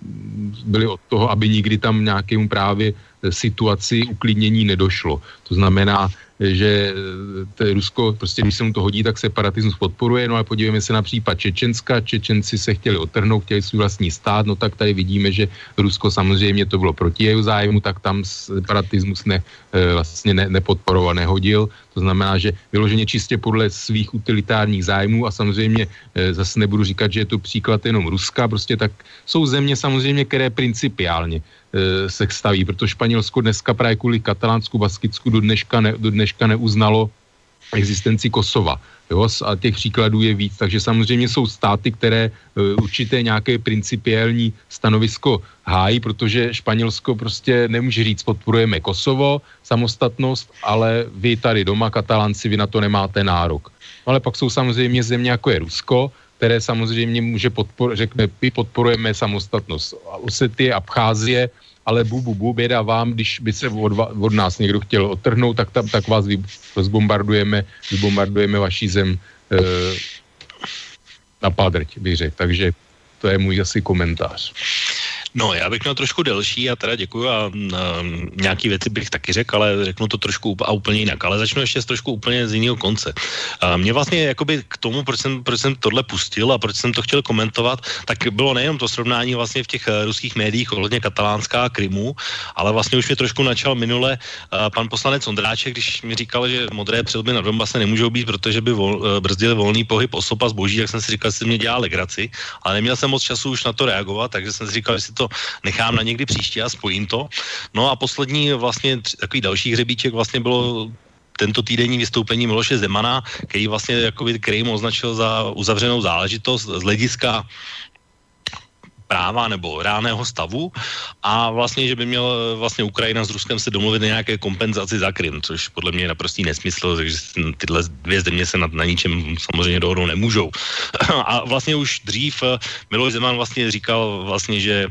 byly od toho, aby nikdy tam nějakému právě eh, situaci uklidnění nedošlo. To znamená, že to Rusko, prostě když se mu to hodí, tak separatismus podporuje, no ale podívejme se na případ Čečenska, Čečenci se chtěli otrhnout, chtěli svůj vlastní stát, no tak tady vidíme, že Rusko samozřejmě to bylo proti jeho zájmu, tak tam separatismus ne, vlastně ne, nepodporoval, nehodil, to znamená, že vyloženě čistě podle svých utilitárních zájmů a samozřejmě e, zase nebudu říkat, že je to příklad jenom Ruska, prostě tak jsou země samozřejmě, které principiálně se staví, protože Španělsko dneska právě kvůli katalánsku, baskicku do dneška, ne, do dneška neuznalo existenci Kosova. Jo, a těch příkladů je víc, takže samozřejmě jsou státy, které uh, určité nějaké principiální stanovisko hájí, protože Španělsko prostě nemůže říct, podporujeme Kosovo, samostatnost, ale vy tady doma, katalánci, vy na to nemáte nárok. No, ale pak jsou samozřejmě země, jako je Rusko, které samozřejmě může podpor, řekne, my podporujeme samostatnost. Osety, Abcházie, ale bu, bu, bu, běda vám, když by se od, od nás někdo chtěl odtrhnout, tak, tam, tak vás vy, zbombardujeme, vybombardujeme vaší zem e, na pádrť, bych řekl. Takže to je můj asi komentář. No, já bych měl trošku delší a teda děkuju a um, nějaký věci bych taky řekl, ale řeknu to trošku a úplně jinak. Ale začnu ještě z trošku úplně z jiného konce. Uh, mě vlastně jakoby k tomu, proč jsem, proč jsem tohle pustil a proč jsem to chtěl komentovat, tak bylo nejenom to srovnání vlastně v těch uh, ruských médiích ohledně katalánská a Krymu, ale vlastně už mě trošku načal minule uh, pan poslanec Ondráček, když mi říkal, že modré přilby na Donbase nemůžou být, protože by vol, uh, brzdili volný pohyb osob a zboží, tak jsem si říkal, že si mě dělá legraci, ale neměl jsem moc času už na to reagovat, takže jsem si říkal, že si to nechám na někdy příště a spojím to. No a poslední vlastně takový další hřebíček vlastně bylo tento týdenní vystoupení Miloše Zemana, který vlastně jakoby označil za uzavřenou záležitost z hlediska práva nebo reálného stavu a vlastně, že by měl vlastně Ukrajina s Ruskem se domluvit na nějaké kompenzaci za Krym, což podle mě je naprostý nesmysl, takže tyhle dvě země se na, na ničem samozřejmě dohodnout nemůžou. *laughs* A vlastně už dřív Miloš Zeman vlastně říkal vlastně, že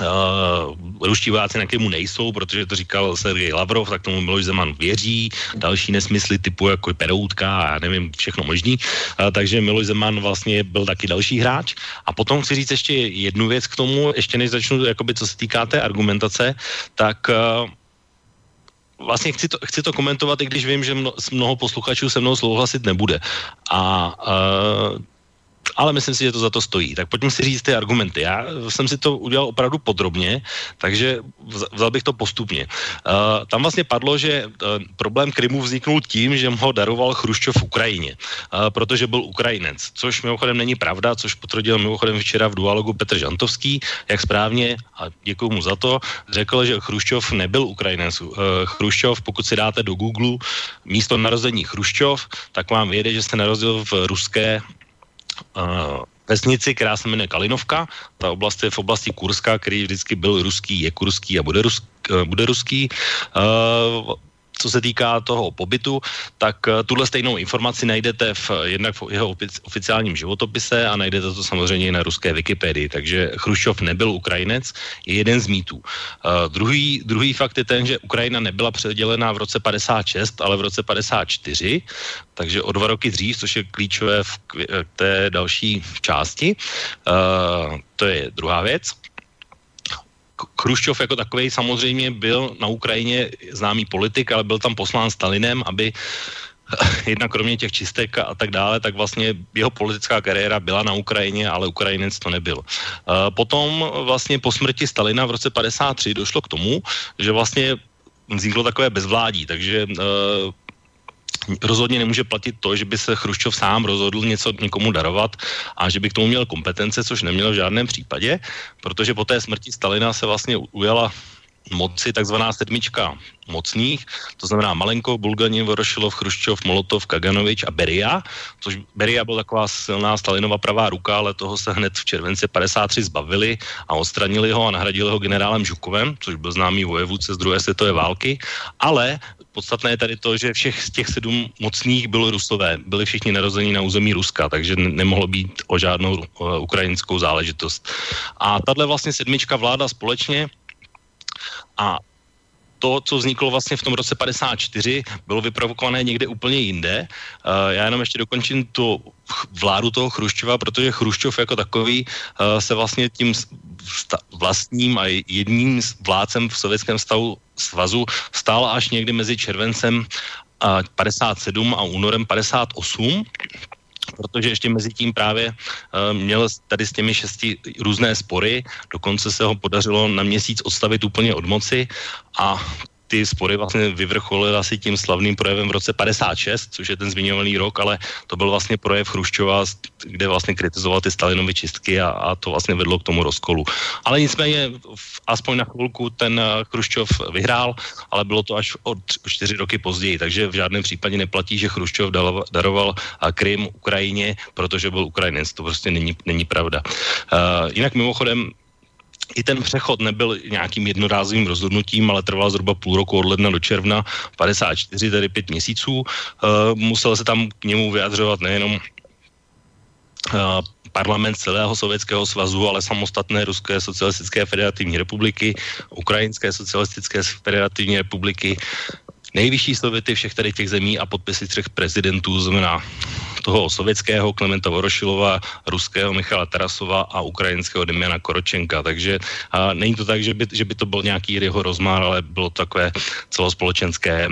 Uh, ruští vojáci na Krymu nejsou, protože to říkal Sergej Lavrov, tak tomu Miloš Zeman věří, další nesmysly typu jako Peroutka a já nevím, všechno možný, uh, takže Miloš Zeman vlastně byl taky další hráč. A potom chci říct ještě jednu věc k tomu, ještě než začnu, jakoby, co se týká té argumentace, tak uh, vlastně chci to, chci to komentovat, i když vím, že mno, mnoho posluchačů se mnou souhlasit nebude. A ale myslím si, že to za to stojí. Tak pojďme si říct ty argumenty. Já jsem si to udělal opravdu podrobně, takže vzal bych to postupně. Uh, tam vlastně padlo, že uh, problém Krymu vzniknul tím, že ho daroval Chruščov Ukrajině, uh, protože byl Ukrajinec, což mimochodem není pravda, což potvrdil mimochodem včera v dualogu Petr Žantovský, jak správně, a děkuji mu za to, řekl, že Chruščov nebyl Ukrajinec. Uh, Chruščov, pokud si dáte do Google místo narození Chruščov, tak vám vyjede, že se narodil v ruské vesnici, která se jmenuje Kalinovka. Ta oblast je v oblasti Kurska, který vždycky byl ruský, je kurský a bude, rusk, uh, bude ruský. Uh, co se týká toho pobytu, tak uh, tuhle stejnou informaci najdete v, jednak v jeho oficiálním životopise a najdete to samozřejmě i na ruské Wikipedii. Takže Chruščov nebyl Ukrajinec, je jeden z mýtů. Uh, druhý, druhý fakt je ten, že Ukrajina nebyla předělená v roce 56, ale v roce 54, takže o dva roky dřív, což je klíčové v té další části. Uh, to je druhá věc. Chruščov jako takový samozřejmě byl na Ukrajině známý politik, ale byl tam poslán Stalinem, aby *laughs* jedna kromě těch čistek a tak dále, tak vlastně jeho politická kariéra byla na Ukrajině, ale Ukrajinec to nebyl. Potom vlastně po smrti Stalina v roce 53 došlo k tomu, že vlastně vzniklo takové bezvládí, takže rozhodně nemůže platit to, že by se Chruščov sám rozhodl něco někomu darovat a že by k tomu měl kompetence, což neměl v žádném případě, protože po té smrti Stalina se vlastně ujala moci takzvaná sedmička mocných, to znamená Malenko, Bulganin, Vorošilov, Chruščov, Molotov, Kaganovič a Beria, což Beria byl taková silná Stalinova pravá ruka, ale toho se hned v červenci 53 zbavili a odstranili ho a nahradili ho generálem Žukovem, což byl známý vojevůdce z druhé světové války, ale podstatné je tady to, že všech z těch sedm mocných bylo Rusové, byli všichni narození na území Ruska, takže nemohlo být o žádnou uh, ukrajinskou záležitost. A tahle vlastně sedmička vláda společně a to, co vzniklo vlastně v tom roce 54, bylo vyprovokované někde úplně jinde. Uh, já jenom ještě dokončím tu vládu toho Chruščova, protože Chruščov jako takový uh, se vlastně tím vlastním a jedním vládcem v sovětském stavu svazu stál až někdy mezi červencem 57 a únorem 58 protože ještě mezi tím právě uh, měl tady s těmi šesti různé spory, dokonce se ho podařilo na měsíc odstavit úplně od moci a ty spory vlastně vyvrcholily asi tím slavným projevem v roce 56, což je ten zmiňovaný rok, ale to byl vlastně projev Chruščova, kde vlastně kritizoval ty Stalinovy čistky a, a to vlastně vedlo k tomu rozkolu. Ale nicméně aspoň na chvilku ten eh, Chruščov vyhrál, ale bylo to až o čtyři roky později, takže v žádném případě neplatí, že Chruščov daroval eh, Krym Ukrajině, protože byl Ukrajinec. To prostě není, není pravda. Uh, jinak mimochodem i ten přechod nebyl nějakým jednorázovým rozhodnutím, ale trval zhruba půl roku od ledna do června, 54, tedy pět měsíců. Uh, musel se tam k němu vyjadřovat nejenom uh, parlament celého Sovětského svazu, ale samostatné Ruské socialistické federativní republiky, Ukrajinské socialistické federativní republiky, nejvyšší sověty všech tady těch zemí a podpisy třech prezidentů, znamená toho sovětského Klementa Vorošilova, ruského Michala Tarasova a ukrajinského Demiana Koročenka. Takže a není to tak, že by, že by to byl nějaký jeho rozmár, ale bylo takové celospolečenské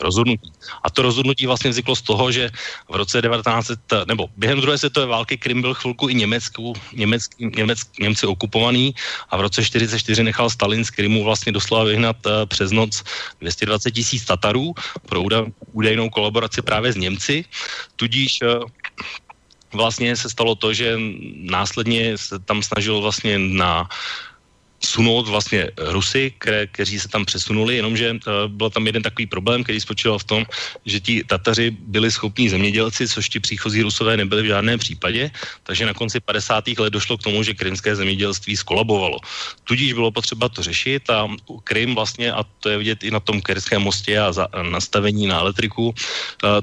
rozhodnutí. A to rozhodnutí vlastně vzniklo z toho, že v roce 1900, nebo během druhé světové války Krym byl chvilku i Německu, Německý, Němec, Němci okupovaný a v roce 1944 nechal Stalin z Krymu vlastně doslova vyhnat uh, přes noc 220 tisíc Tatarů pro údajnou kolaboraci právě s Němci. Tudíž uh, vlastně se stalo to, že následně se tam snažil vlastně na sunout vlastně Rusy, které, kteří se tam přesunuli, jenomže uh, byl tam jeden takový problém, který spočíval v tom, že ti Tataři byli schopní zemědělci, což ti příchozí Rusové nebyli v žádném případě, takže na konci 50. let došlo k tomu, že krymské zemědělství skolabovalo. Tudíž bylo potřeba to řešit a Krym vlastně, a to je vidět i na tom Kerském mostě a za, nastavení na elektriku, uh,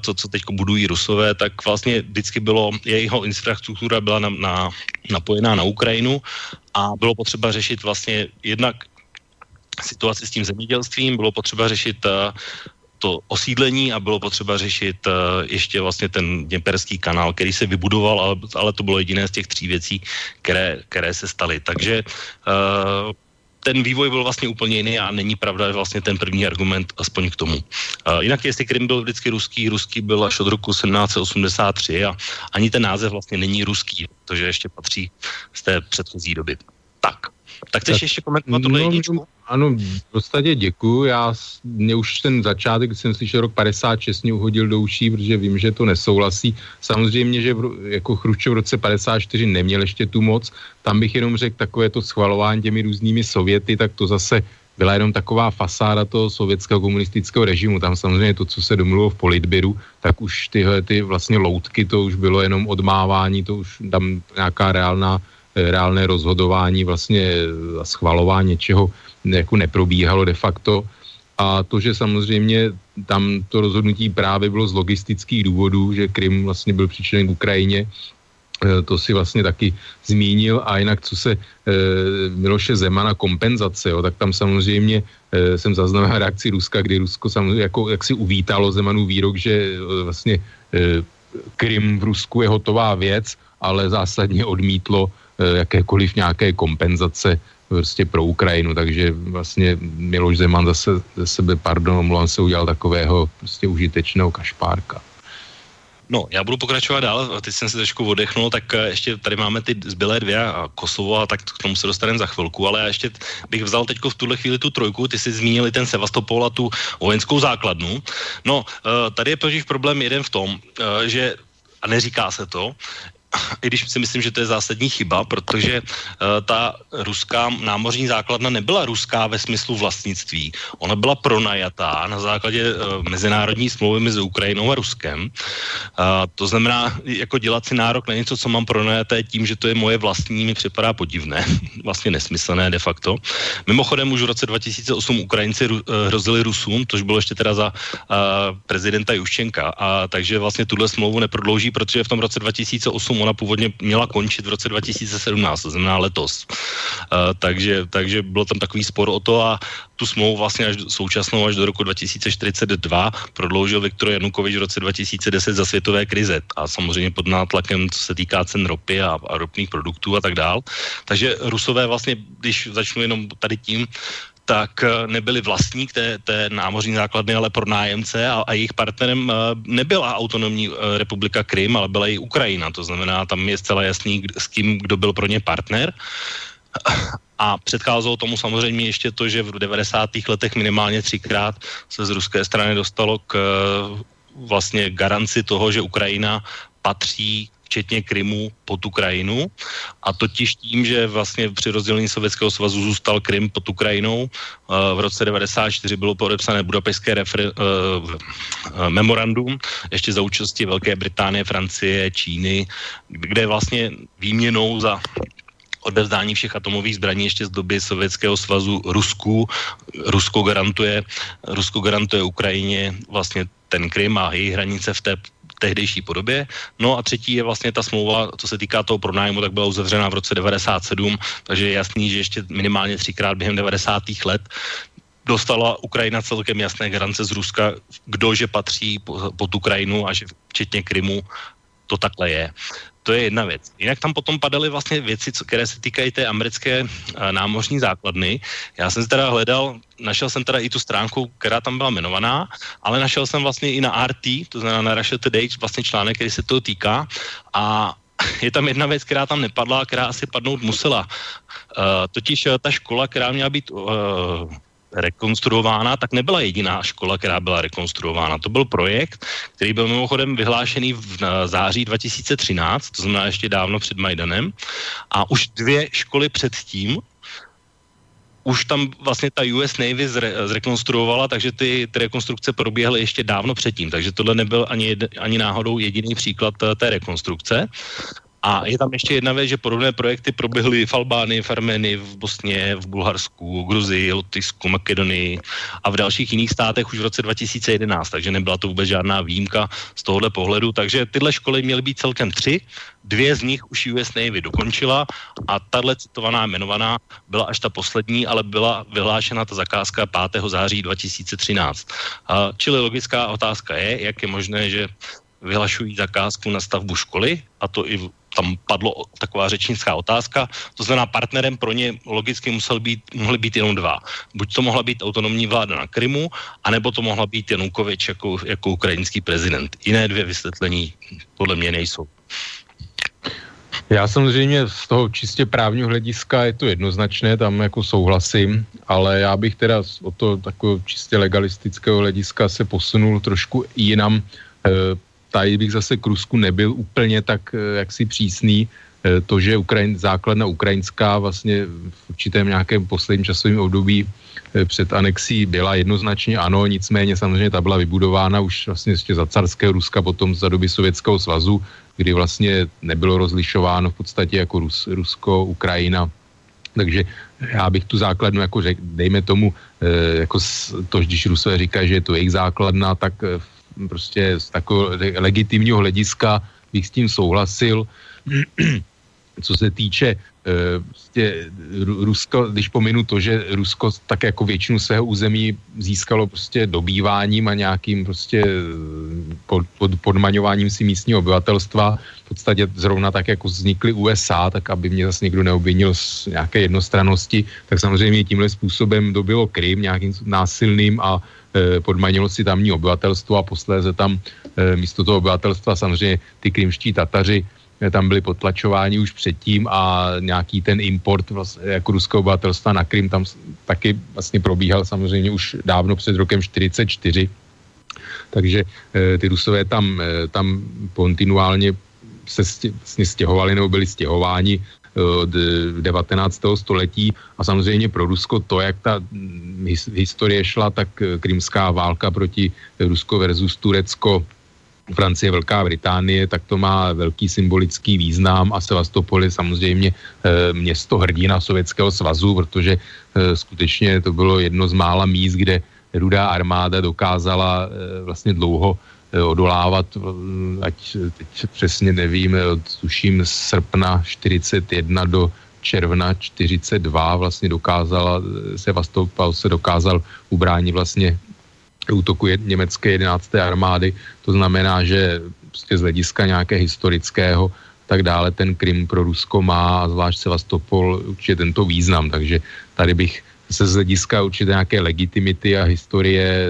to, co teď budují Rusové, tak vlastně vždycky bylo, jeho infrastruktura byla na, na, napojená na Ukrajinu a bylo potřeba řešit vlastně jednak situaci s tím zemědělstvím, bylo potřeba řešit uh, to osídlení a bylo potřeba řešit uh, ještě vlastně ten Dněperský kanál, který se vybudoval, ale, to bylo jediné z těch tří věcí, které, které se staly. Takže uh, ten vývoj byl vlastně úplně jiný a není pravda vlastně ten první argument aspoň k tomu. Uh, jinak jestli Krym byl vždycky ruský, ruský byl až od roku 1783 a ani ten název vlastně není ruský, protože ještě patří z té předchozí doby. Tak. Tak chceš tak, ještě komentovat tuhle no, jedničku? Ano, v podstatě děkuju. Já, mě už ten začátek, když jsem slyšel rok 56, mě uhodil do uší, protože vím, že to nesouhlasí. Samozřejmě, že v, jako Chruščov v roce 54 neměl ještě tu moc. Tam bych jenom řekl takové to schvalování těmi různými sověty, tak to zase byla jenom taková fasáda toho sovětského komunistického režimu. Tam samozřejmě to, co se domluvilo v politběru, tak už tyhle ty vlastně loutky, to už bylo jenom odmávání, to už tam nějaká reálná reálné rozhodování vlastně a schvalování něčeho jako neprobíhalo de facto. A to, že samozřejmě tam to rozhodnutí právě bylo z logistických důvodů, že Krym vlastně byl přičleněn k Ukrajině, eh, to si vlastně taky zmínil a jinak co se e, Miloše Zemana kompenzace, jo, tak tam samozřejmě e, jsem zaznamenal reakci Ruska, kdy Rusko samozřejmě jako, jak si uvítalo Zemanův výrok, že e, vlastně e, Krym v Rusku je hotová věc, ale zásadně odmítlo e, jakékoliv nějaké kompenzace prostě pro Ukrajinu, takže vlastně Miloš Zeman zase ze sebe, pardon, omlouvám se, udělal takového prostě užitečného kašpárka. No, já budu pokračovat dál, teď jsem si trošku odechnul, tak eh, ještě tady máme ty zbylé dvě a Kosovo a tak k tomu se dostaneme za chvilku, ale já ještě bych vzal teď v tuhle chvíli tu trojku, ty jsi zmínili ten Sevastopol a tu vojenskou základnu. No, eh, tady je totiž problém jeden v tom, eh, že, a neříká se to, i když si myslím, že to je zásadní chyba, protože uh, ta ruská námořní základna nebyla ruská ve smyslu vlastnictví. Ona byla pronajatá na základě uh, mezinárodní smlouvy mezi Ukrajinou a Ruskem. Uh, to znamená, jako dělat si nárok na něco, co mám pronajaté tím, že to je moje vlastní, mi připadá podivné. *laughs* vlastně nesmyslné de facto. Mimochodem už v roce 2008 Ukrajinci ru, uh, hrozili Rusům, což bylo ještě teda za prezidenta Juščenka. A takže vlastně tuhle smlouvu neprodlouží, protože v tom roce 2008 ona původně měla končit v roce 2017, to znamená letos. Uh, takže, takže bylo tam takový spor o to a tu smlouvu vlastně až současnou až do roku 2042 prodloužil Viktor Janukovič v roce 2010 za světové krize a samozřejmě pod nátlakem, co se týká cen ropy a, a ropných produktů a tak dál. Takže Rusové vlastně, když začnu jenom tady tím, tak eh, nebyli vlastník té, té námořní základny, ale pro nájemce a, a jejich partnerem eh, nebyla autonomní eh, republika Krym, ale byla i Ukrajina. To znamená, tam je zcela jasný, s kým, kdo byl pro ně partner. A předcházelo tomu samozřejmě ještě to, že v 90. letech minimálně třikrát se z ruské strany dostalo k vlastně garanci toho, že Ukrajina patří včetně Krymu pod Ukrajinu. A totiž tím, že vlastně při rozdělení Sovětského svazu zůstal Krym pod Ukrajinou, v roce 94 bylo podepsané budapešské refer, uh, memorandum, ještě za účasti Velké Británie, Francie, Číny, kde vlastně výměnou za odevzdání všech atomových zbraní ještě z doby Sovětského svazu Rusku. Rusko garantuje, Rusko garantuje Ukrajině vlastně ten Krym a její hranice v té tehdejší podobě. No a třetí je vlastně ta smlouva, co se týká toho pronájmu, tak byla uzavřena v roce 97, takže je jasný, že ještě minimálně třikrát během 90. let dostala Ukrajina celkem jasné garance z Ruska, kdo že patří pod Ukrajinu a že včetně Krymu to takhle je to je jedna věc. Jinak tam potom padaly vlastně věci, co, které se týkají té americké uh, námořní základny. Já jsem teda hledal, našel jsem teda i tu stránku, která tam byla jmenovaná, ale našel jsem vlastně i na RT, to znamená na Russia Today, vlastně článek, který se toho týká a *laughs* je tam jedna věc, která tam nepadla, která asi padnout musela. Uh, totiž uh, ta škola, která měla být uh, rekonstruována, tak nebyla jediná škola, která byla rekonstruována. To byl projekt, který byl mimochodem vyhlášený v září 2013, to znamená ještě dávno před Majdanem. A už dvě školy předtím už tam vlastně ta US Navy zre, zrekonstruovala, takže ty, ty rekonstrukce proběhly ještě dávno předtím, takže tohle nebyl ani, jed, ani náhodou jediný příklad eh, té rekonstrukce. A je tam ještě jedna věc, že podobné projekty proběhly v Albánii, v Armenii, v Bosně, v Bulharsku, Gruzii, Lotyšsku, Makedonii a v dalších jiných státech už v roce 2011, takže nebyla to vůbec žádná výjimka z tohohle pohledu. Takže tyhle školy měly být celkem tři, dvě z nich už US Navy dokončila a tahle citovaná jmenovaná byla až ta poslední, ale byla vyhlášena ta zakázka 5. září 2013. A, čili logická otázka je, jak je možné, že vyhlašují zakázku na stavbu školy, a to i tam padlo taková řečnická otázka, to znamená partnerem pro ně logicky musel být, mohly být jenom dva. Buď to mohla být autonomní vláda na Krymu, anebo to mohla být Janukovič jako, jako ukrajinský prezident. Jiné dvě vysvětlení podle mě nejsou. Já samozřejmě z toho čistě právního hlediska je to jednoznačné, tam jako souhlasím, ale já bych teda od toho takového čistě legalistického hlediska se posunul trošku jinam. E, tady bych zase k Rusku nebyl úplně tak eh, jaksi přísný. Eh, to, že Ukrajin, základna ukrajinská vlastně v určitém nějakém posledním časovém období eh, před anexí byla jednoznačně ano, nicméně samozřejmě ta byla vybudována už vlastně ještě za carského Ruska, potom za doby Sovětského svazu, kdy vlastně nebylo rozlišováno v podstatě jako Rus, Rusko, Ukrajina. Takže já bych tu základnu, jako řek, dejme tomu, jako to, když Rusové říkají, že je to jejich základna, tak v prostě z takového legitimního hlediska bych s tím souhlasil. *clears throat* Co se týče prostě Rusko, když pominu to, že Rusko tak jako většinu svého území získalo prostě dobýváním a nějakým prostě pod, pod, podmaňováním si místního obyvatelstva, v podstatě zrovna tak jako vznikly USA, tak aby mě zase někdo neobvinil z nějaké jednostrannosti, tak samozřejmě tímhle způsobem dobilo Krym nějakým násilným a e, podmanilo si tamní obyvatelstvo a posléze tam e, místo toho obyvatelstva samozřejmě ty krymští Tataři tam byli potlačováni už předtím a nějaký ten import vlastně, jako ruského obyvatelstva na Krym tam taky vlastně probíhal samozřejmě už dávno před rokem 44. Takže ty rusové tam, tam kontinuálně se stě, vlastně stěhovali nebo byli stěhováni 19. století a samozřejmě pro Rusko to, jak ta hm, historie šla, tak krymská válka proti Rusko versus Turecko Francie, Velká Británie, tak to má velký symbolický význam a Sevastopol je samozřejmě e, město hrdina Sovětského svazu, protože skutečně to bylo jedno z mála míst, kde rudá armáda dokázala vlastně dlouho odolávat, ať teď přesně nevím, od tuším srpna 41 do června 42 vlastně dokázala, Sevastopol se dokázal ubránit vlastně útoku německé 11. armády. To znamená, že prostě z hlediska nějaké historického tak dále ten Krym pro Rusko má, a zvlášť Sevastopol, určitě tento význam. Takže tady bych se z hlediska určitě nějaké legitimity a historie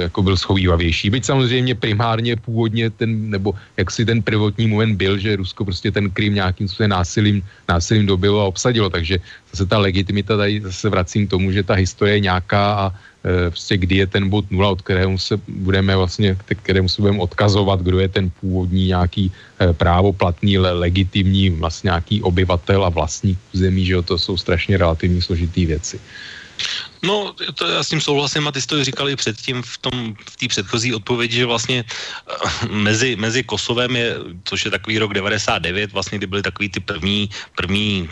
jako byl schovývavější. Byť samozřejmě primárně původně ten, nebo jak si ten prvotní moment byl, že Rusko prostě ten Krym nějakým způsobem násilím, násilím dobilo a obsadilo, takže zase ta legitimita tady zase vracím k tomu, že ta historie je nějaká a prostě kdy je ten bod nula, od kterého se budeme vlastně, kterému se budeme odkazovat, kdo je ten původní nějaký e, právoplatný, le, legitimní vlastně nějaký obyvatel a vlastník zemí, že jo, to jsou strašně relativní složitý věci. No, to já s tím souhlasím a ty jsi to říkali předtím v tom, v té předchozí odpovědi, že vlastně uh, mezi, mezi Kosovem je, což je takový rok 99, vlastně kdy byly takový ty první, první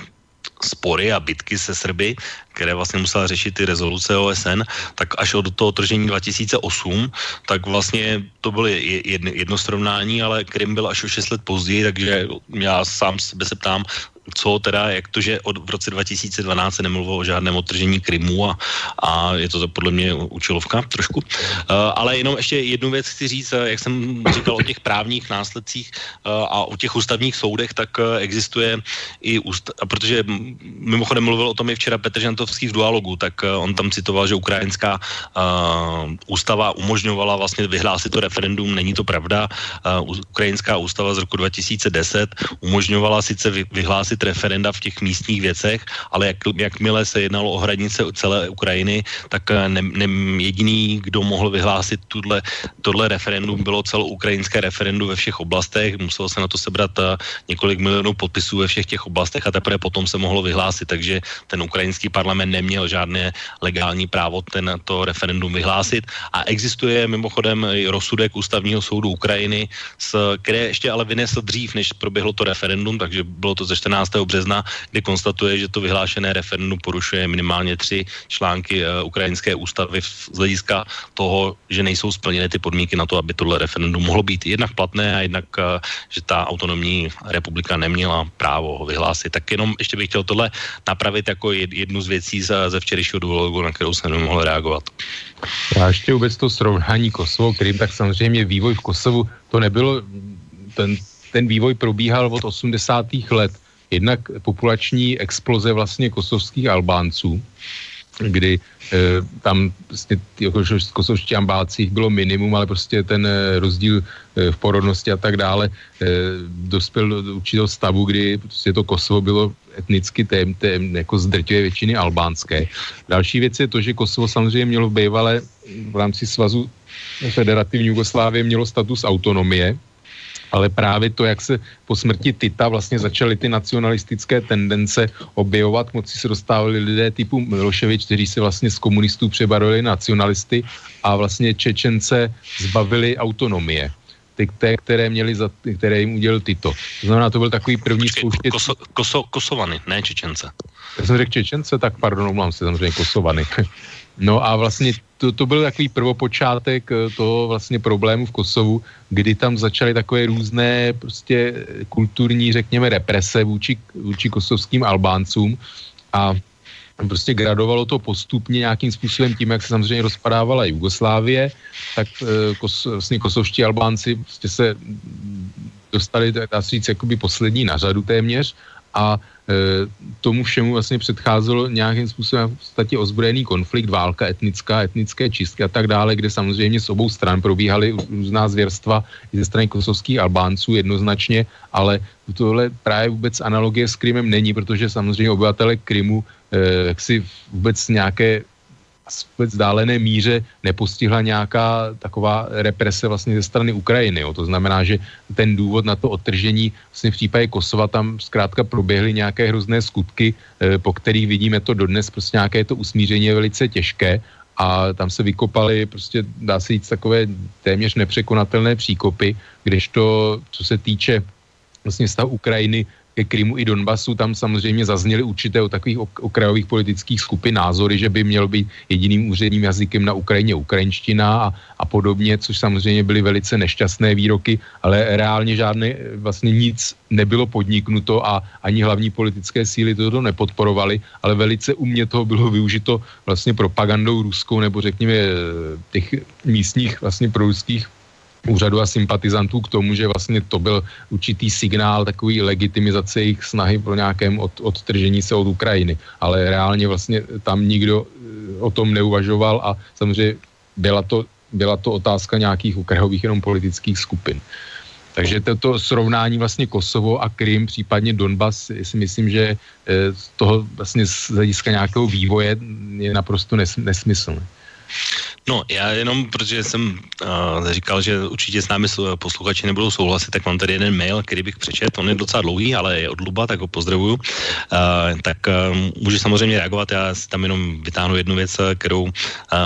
spory a bitky se Srby, které vlastně musela řešit ty rezoluce OSN, tak až od toho tržení 2008, tak vlastně to bylo jedno, srovnání, ale Krym byl až o 6 let později, takže já sám sebe se ptám, co teda, jak to, že od, v roce 2012 se nemluvilo o žádném odtržení Krymu a, a je to podle mě účelovka trošku. Uh, ale jenom ještě jednu věc chci říct, eh, jak jsem říkal o těch právních následcích uh, a o těch ústavních soudech, tak uh, existuje i úst, protože mimochodem mluvil o tom i včera Petr Žantovský v dualogu, tak uh, on tam citoval, že ukrajinská uh, ústava umožňovala vlastně vyhlásit to referendum, není to pravda. Uh, ukrajinská ústava z roku 2010 umožňovala sice vy, vyhlásit vyhlásit referenda v těch místních věcech, ale jak, jakmile se jednalo o hranice celé Ukrajiny, tak eh, ne, ne, jediný, kdo mohl vyhlásit tuhle, tohle referendum, bylo celoukrajinské referendum ve všech oblastech. Muselo se na to sebrat eh, několik milionů podpisů ve všech těch oblastech a teprve potom se mohlo vyhlásit, takže ten ukrajinský parlament neměl žádné legální právo ten to referendum vyhlásit. A existuje mimochodem i rozsudek ústavního soudu Ukrajiny, které ještě ale vynesl dřív, než proběhlo to referendum, takže bylo to ze 14 15. března, kdy konstatuje, že to vyhlášené referendum porušuje minimálně tři články uh, ukrajinské ústavy z hlediska toho, že nejsou splněny ty podmínky na to, aby tohle referendum mohlo být jednak platné a jednak, uh, že ta autonomní republika neměla právo ho vyhlásit. Tak jenom ještě bych chtěl tohle napravit jako jednu z věcí ze včerejšího dialogu, na kterou jsem nemohl reagovat. Já ještě vůbec to srovnání Kosovo, Krym, tak samozřejmě vývoj v Kosovu, to nebylo, ten, ten vývoj probíhal od 80. let jednak populační exploze vlastně kosovských Albánců, kdy e, tam vlastně jako, kosovští ambácích bylo minimum, ale prostě ten e, rozdíl e, v porodnosti a tak dále e, dospěl do určitého stavu, kdy prostě to Kosovo bylo etnicky tém, tém, jako zdrtivě většiny albánské. Další věc je to, že Kosovo samozřejmě mělo v bývalé v rámci svazu federativní Jugoslávie mělo status autonomie, ale právě to, jak se po smrti Tita vlastně začaly ty nacionalistické tendence objevovat, moci se dostávali lidé typu Miloševič, kteří se vlastně z komunistů přebarvili nacionalisty a vlastně Čečence zbavili autonomie ty, které, měli za, které jim udělal Tito. To znamená, to byl takový první spouštět... Koso, koso, kosovany, ne Čečence. Já jsem řekl Čečence, tak pardon, omlám se, samozřejmě Kosovany. No a vlastně to, to byl takový prvopočátek eh, toho vlastně problému v Kosovu, kdy tam začaly takové různé prostě kulturní, řekněme, represe vůči, vůči kosovským Albáncům. A prostě gradovalo to postupně nějakým způsobem tím, jak se samozřejmě rozpadávala Jugoslávie, tak eh, kos, vlastně kosovští Albánci prostě se dostali, dá se říct, jakoby poslední na řadu téměř a e, tomu všemu vlastně předcházelo nějakým způsobem v podstatě ozbrojený konflikt, válka etnická, etnické čistky a tak dále, kde samozřejmě s obou stran probíhaly různá zvěrstva i ze strany kosovských Albánců jednoznačně, ale tohle právě vůbec analogie s Krymem není, protože samozřejmě obyvatele Krymu e, jak si vůbec nějaké v vzdálené míře nepostihla nějaká taková represe vlastně ze strany Ukrajiny. Jo. To znamená, že ten důvod na to odtržení vlastně v případě Kosova tam zkrátka proběhly nějaké hrozné skutky, eh, po kterých vidíme to dodnes, prostě nějaké to usmíření je velice těžké a tam se vykopaly prostě, dá se říct, takové téměř nepřekonatelné příkopy, kdežto, co se týče vlastně stav Ukrajiny ke Krymu i Donbasu, tam samozřejmě zazněly určité o takových okrajových politických skupin názory, že by měl být jediným úředním jazykem na Ukrajině ukrajinština a, a podobně, což samozřejmě byly velice nešťastné výroky, ale reálně žádné vlastně nic nebylo podniknuto a ani hlavní politické síly toto nepodporovaly, ale velice umě toho bylo využito vlastně propagandou ruskou nebo řekněme těch místních vlastně proruských úřadu a sympatizantů k tomu, že vlastně to byl určitý signál takový legitimizace jejich snahy pro nějakém od, odtržení se od Ukrajiny. Ale reálně vlastně tam nikdo eh, o tom neuvažoval a samozřejmě byla to, byla to otázka nějakých okrajových jenom politických skupin. Takže toto srovnání vlastně Kosovo a Krym, případně Donbas, si myslím, že eh, z toho vlastně z hlediska nějakého vývoje je naprosto nesmyslné. No, já jenom, protože jsem uh, říkal, že určitě s námi posluchači nebudou souhlasit, tak mám tady jeden mail, který bych přečet. On je docela dlouhý, ale je od Luba, tak ho pozdravuju. Uh, tak uh, můžu samozřejmě reagovat, já si tam jenom vytáhnu jednu věc, kterou uh,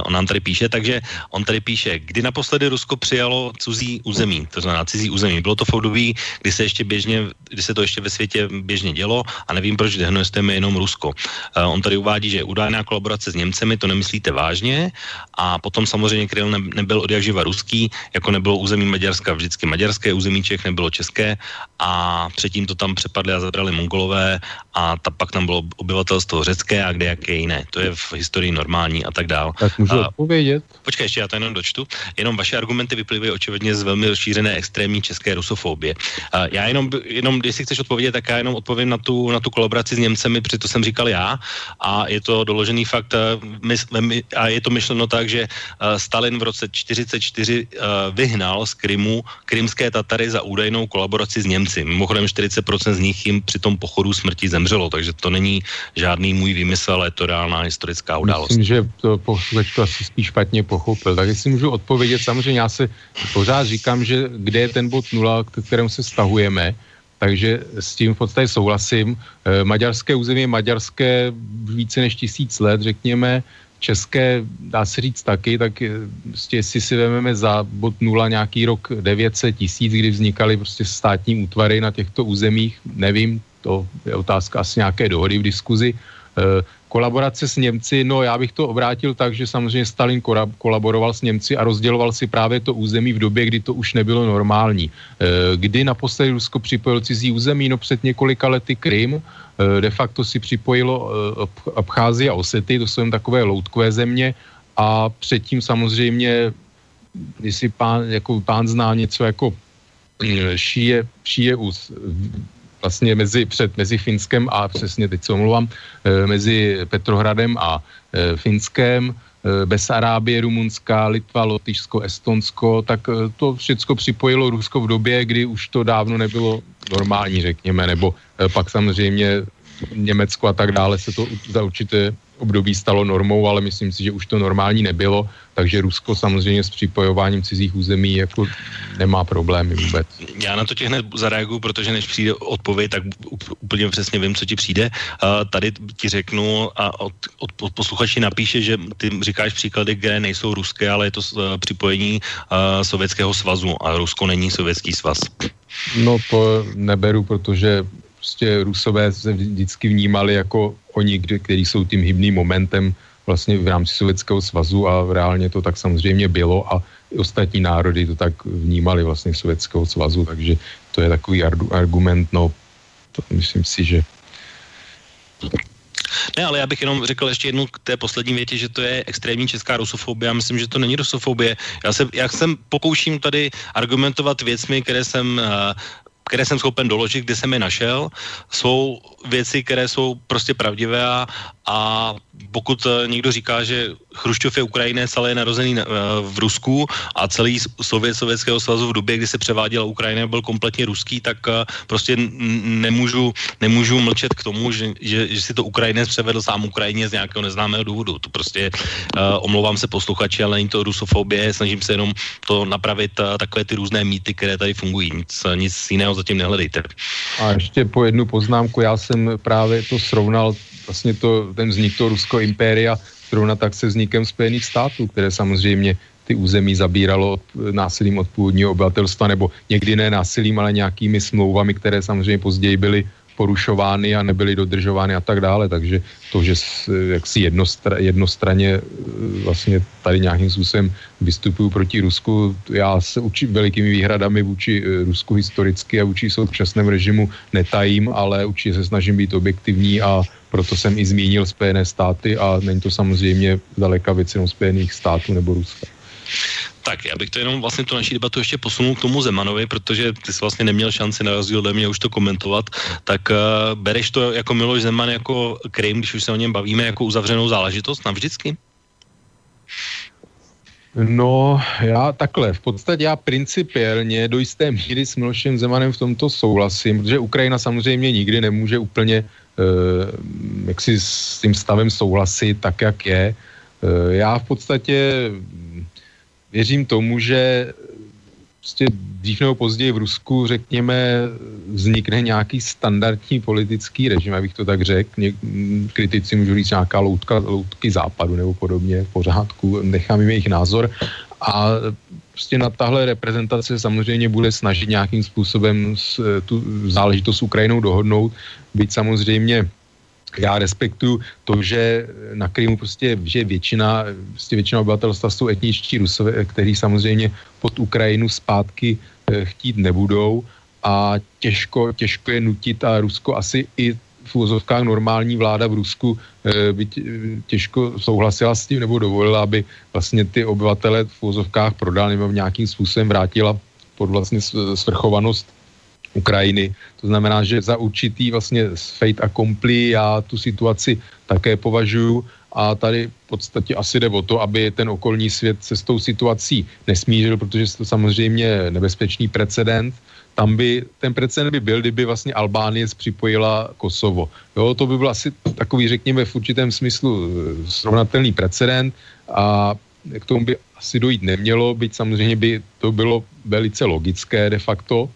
on nám tady píše. Takže on tady píše, kdy naposledy Rusko přijalo cizí území, to znamená cizí území. Bylo to v období, kdy se ještě běžně, kdy se to ještě ve světě běžně dělo a nevím, proč dehnujeme jenom Rusko. Uh, on tady uvádí, že údajná kolaborace s Němcemi, to nemyslíte vážně a potom samozřejmě Kryl ne, nebyl od jak živa ruský, jako nebylo území Maďarska, vždycky maďarské území Čech nebylo české a předtím to tam přepadli a zabrali mongolové a ta, pak tam bylo obyvatelstvo řecké a kde jaké jiné. To je v historii normální a tak dál. Tak můžu a, odpovědět? Počkej, ještě já to jenom dočtu. Jenom vaše argumenty vyplývají očividně z velmi rozšířené extrémní české rusofobie. A já jenom, jenom, když si chceš odpovědět, tak já jenom odpovím na tu, na tu kolaboraci s Němcemi, protože to jsem říkal já a je to doložený fakt a je to myšleno tak, že Stalin v roce 44 vyhnal z Krymu krymské Tatary za údajnou kolaboraci s Němci. Mimochodem 40% z nich jim při tom pochodu smrti zemřelo, takže to není žádný můj výmysl, ale je to reálná historická událost. Myslím, že to posluchač to asi spíš špatně pochopil. Tak jestli můžu odpovědět, samozřejmě já se pořád říkám, že kde je ten bod nula, k kterému se stahujeme, takže s tím v podstatě souhlasím. E, maďarské území je maďarské více než tisíc let, řekněme české, dá se říct taky, tak prostě jestli si vezmeme za bod nula nějaký rok 900 tisíc, kdy vznikaly prostě státní útvary na těchto územích, nevím, to je otázka asi nějaké dohody v diskuzi. E, kolaborace s Němci, no já bych to obrátil tak, že samozřejmě Stalin kolaboroval s Němci a rozděloval si právě to území v době, kdy to už nebylo normální. E, kdy naposledy Rusko připojil cizí území? No před několika lety Krym, Eh, de facto si připojilo eh, Abcházie a Osety, to jsou jen takové loutkové země a předtím samozřejmě, jestli pán, jako pán zná něco jako mm, šíje, šíje us, vlastně mezi, před, mezi Finskem a přesně teď se omlouvám, eh, mezi Petrohradem a Finskem, Besarábie, Rumunská, Litva, Lotyšsko, Estonsko, tak to všechno připojilo Rusko v době, kdy už to dávno nebylo normální, řekněme, nebo pak samozřejmě Německo a tak dále se to za určité období stalo normou, ale myslím si, že už to normální nebylo, takže Rusko samozřejmě s připojováním cizích území jako nemá problémy vůbec. Já na to tě hned zareaguju, protože než přijde odpověď, tak úplně přesně vím, co ti přijde. Tady ti řeknu a od, od, od posluchači napíše, že ty říkáš příklady, které nejsou ruské, ale je to e, připojení Sovětského svazu a Rusko není Sovětský svaz. No to neberu, protože prostě Rusové se vždycky vnímali jako oni, kteří jsou tím hybným momentem vlastně v rámci Sovětského svazu a reálně to tak samozřejmě bylo a i ostatní národy to tak vnímali vlastně Sovětského svazu, takže to je takový argument, no to myslím si, že ne, ale já bych jenom řekl ještě jednu k té poslední větě, že to je extrémní česká rusofobie. Já myslím, že to není rusofobie. Já se, já jsem pokouším tady argumentovat věcmi, které jsem uh, které jsem schopen doložit, kde jsem je našel, jsou věci, které jsou prostě pravdivé a, a pokud eh, někdo říká, že Chruščov je Ukrajinec, ale je narozený eh, v Rusku a celý Sovět Sovětského svazu v době, kdy se převáděla Ukrajina, byl kompletně ruský, tak eh, prostě nemůžu, nemůžu mlčet k tomu, že, že, že si to Ukrajinec převedl sám Ukrajině z nějakého neznámého důvodu. To prostě uh, omlouvám se posluchači, ale není to rusofobie, snažím se jenom to napravit uh, takové ty různé mýty, které tady fungují. Nic, nic jiného zatím nehledejte. A ještě po jednu poznámku, já jsem právě to srovnal vlastně to, ten vznik toho impéria zrovna tak se vznikem Spojených států, které samozřejmě ty území zabíralo násilím od původního obyvatelstva, nebo někdy ne násilím, ale nějakými smlouvami, které samozřejmě později byly porušovány a nebyly dodržovány a tak dále. Takže to, že jaksi jednostra, jednostranně e, vlastně tady nějakým způsobem vystupuju proti Rusku, já se učím velikými výhradami vůči e, Rusku historicky a vůči současném režimu netajím, ale určitě se snažím být objektivní a proto jsem i zmínil Spojené státy a není to samozřejmě daleka věcinou Spojených států nebo Ruska. Tak, já bych to jenom vlastně tu naší debatu ještě posunul k tomu Zemanovi, protože ty jsi vlastně neměl šanci na rozdíl ode mě už to komentovat, tak uh, bereš to jako Miloš Zeman jako Krym, když už se o něm bavíme, jako uzavřenou záležitost navždycky? No, já takhle, v podstatě já principiálně do jisté míry s Milošem Zemanem v tomto souhlasím, protože Ukrajina samozřejmě nikdy nemůže úplně uh, jak si s tím stavem souhlasit tak, jak je. Uh, já v podstatě věřím tomu, že prostě dřív nebo později v Rusku, řekněme, vznikne nějaký standardní politický režim, abych to tak řekl. Kritici můžou říct nějaká loutka, loutky západu nebo podobně, v pořádku, nechám jim jejich názor. A prostě na tahle reprezentace samozřejmě bude snažit nějakým způsobem tu záležitost s Ukrajinou dohodnout, byť samozřejmě já respektuju to, že na Krymu prostě že většina, prostě většina obyvatelstva jsou etničtí rusové, kteří samozřejmě pod Ukrajinu zpátky eh, chtít nebudou. A těžko, těžko je nutit a Rusko asi i v úzovkách normální vláda v Rusku e, by těžko souhlasila s tím nebo dovolila, aby vlastně ty obyvatele v úzovkách prodal nebo nějakým způsobem vrátila pod vlastně svrchovanost Ukrajiny. To znamená, že za určitý vlastně fate accompli já tu situaci také považuji a tady v podstatě asi jde o to, aby ten okolní svět se s tou situací nesmířil, protože to samozřejmě nebezpečný precedent. Tam by, ten precedent by byl, kdyby vlastně Albánie připojila Kosovo. Jo, to by byl asi takový, řekněme, v určitém smyslu eh, srovnatelný precedent a k tomu by asi dojít nemělo, byť samozřejmě by to bylo velice logické de facto,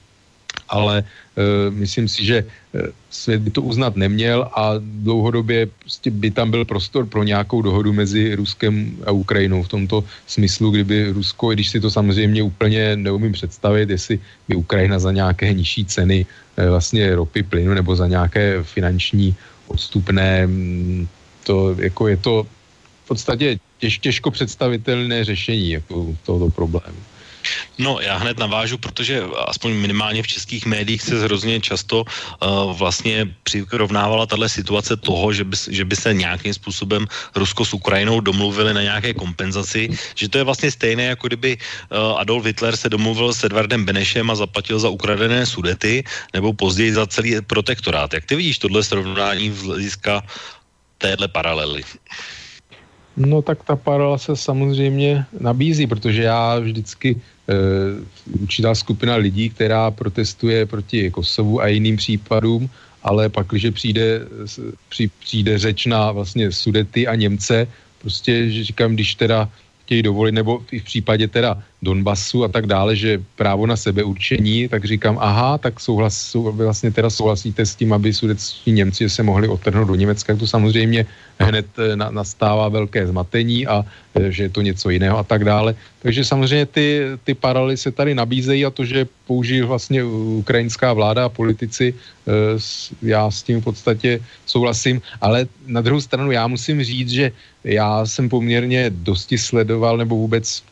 ale myslím si, že uh, svět by to uznat neměl a dlouhodobě prostě by tam byl prostor pro nějakou dohodu mezi Ruskem a Ukrajinou v tomto smyslu, kdyby Rusko, i když si to samozřejmě úplně neumím představit, jestli by Ukrajina za nějaké nižší ceny uh, vlastně ropy, plynu nebo za nějaké finanční odstupné, mm, to jako je to v podstatě těž, těžko představitelné řešení jako tohoto problému. No, já hned navážu, protože aspoň minimálně v českých médiích se hrozně často uh, vlastně přirovnávala tahle situace toho, že by, že by se nějakým způsobem Rusko s Ukrajinou domluvili na nějaké kompenzaci, že to je vlastně stejné, jako kdyby uh, Adolf Hitler se domluvil s Edvardem Benešem a zaplatil za ukradené sudety, nebo později za celý protektorát. Jak ty vidíš tohle srovnání z hlediska téhle paralely? No tak ta paralela se samozřejmě nabízí, protože já vždycky Eh, určitá skupina lidí, která protestuje proti Kosovu a jiným případům, ale pak, když přijde, přijde řeč na vlastně Sudety a Němce, prostě říkám, když teda chtějí dovolit, nebo i v případě teda Donbasu a tak dále, že právo na sebeurčení, tak říkám, aha, tak souhlas, vlastně teda souhlasíte s tím, aby sudetští Němci se mohli otrhnout do Německa, to samozřejmě hned eh, na, nastává velké zmatení a eh, že je to něco jiného a tak dále. Takže samozřejmě ty, ty paralely se tady nabízejí a to, že použijí vlastně ukrajinská vláda a politici, eh, já s tím v podstatě souhlasím, ale na druhou stranu já musím říct, že já jsem poměrně dosti sledoval nebo vůbec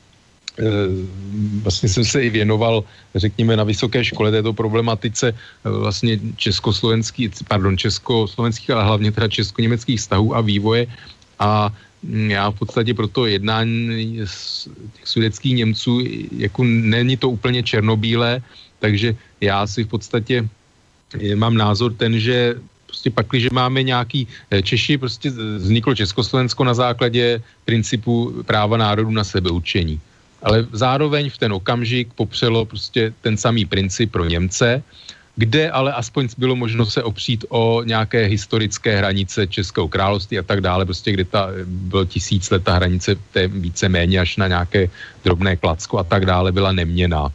vlastně jsem se i věnoval, řekněme, na vysoké škole této problematice eh, vlastně československých, pardon, československých, ale hlavně teda česko-německých vztahů a vývoje a mm, já v podstatě pro to jednání těch sudeckých Němců, jako není to úplně černobílé, takže já si v podstatě mám názor ten, že prostě pak, když máme nějaký eh, Češi, prostě vzniklo Československo na základě principu práva národu na sebeurčení. Ale zároveň v ten okamžik popřelo prostě ten samý princip pro Němce, kde ale aspoň bylo možno se opřít o nějaké historické hranice Českého království a tak dále, prostě kde ta, byl tisíc let ta hranice té více méně až na nějaké drobné klacko a tak dále byla neměná.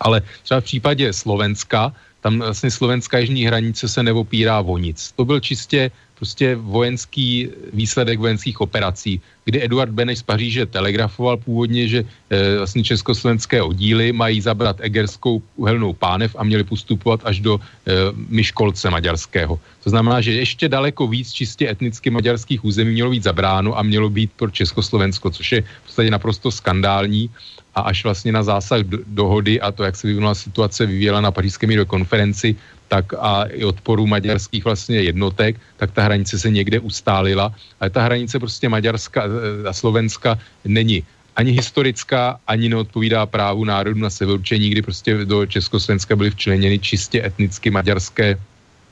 Ale třeba v případě Slovenska, tam vlastně slovenská jižní hranice se neopírá o nic. To byl čistě prostě vojenský výsledek vojenských operací, kdy Eduard Beneš z Paříže telegrafoval původně, že e, vlastně československé oddíly mají zabrat egerskou uhelnou pánev a měli postupovat až do e, Myškolce maďarského. To znamená, že ještě daleko víc čistě etnicky maďarských území mělo být zabráno a mělo být pro Československo, což je v podstatě naprosto skandální a až vlastně na zásah do, dohody a to, jak se vyvinula situace, vyvíjela na pařížské mírové konferenci, tak a i odporu maďarských vlastně jednotek, tak ta hranice se někde ustálila, ale ta hranice prostě Maďarska e, a Slovenska není ani historická, ani neodpovídá právu národu na sebeurčení, kdy prostě do Československa byly včleněny čistě etnicky maďarské,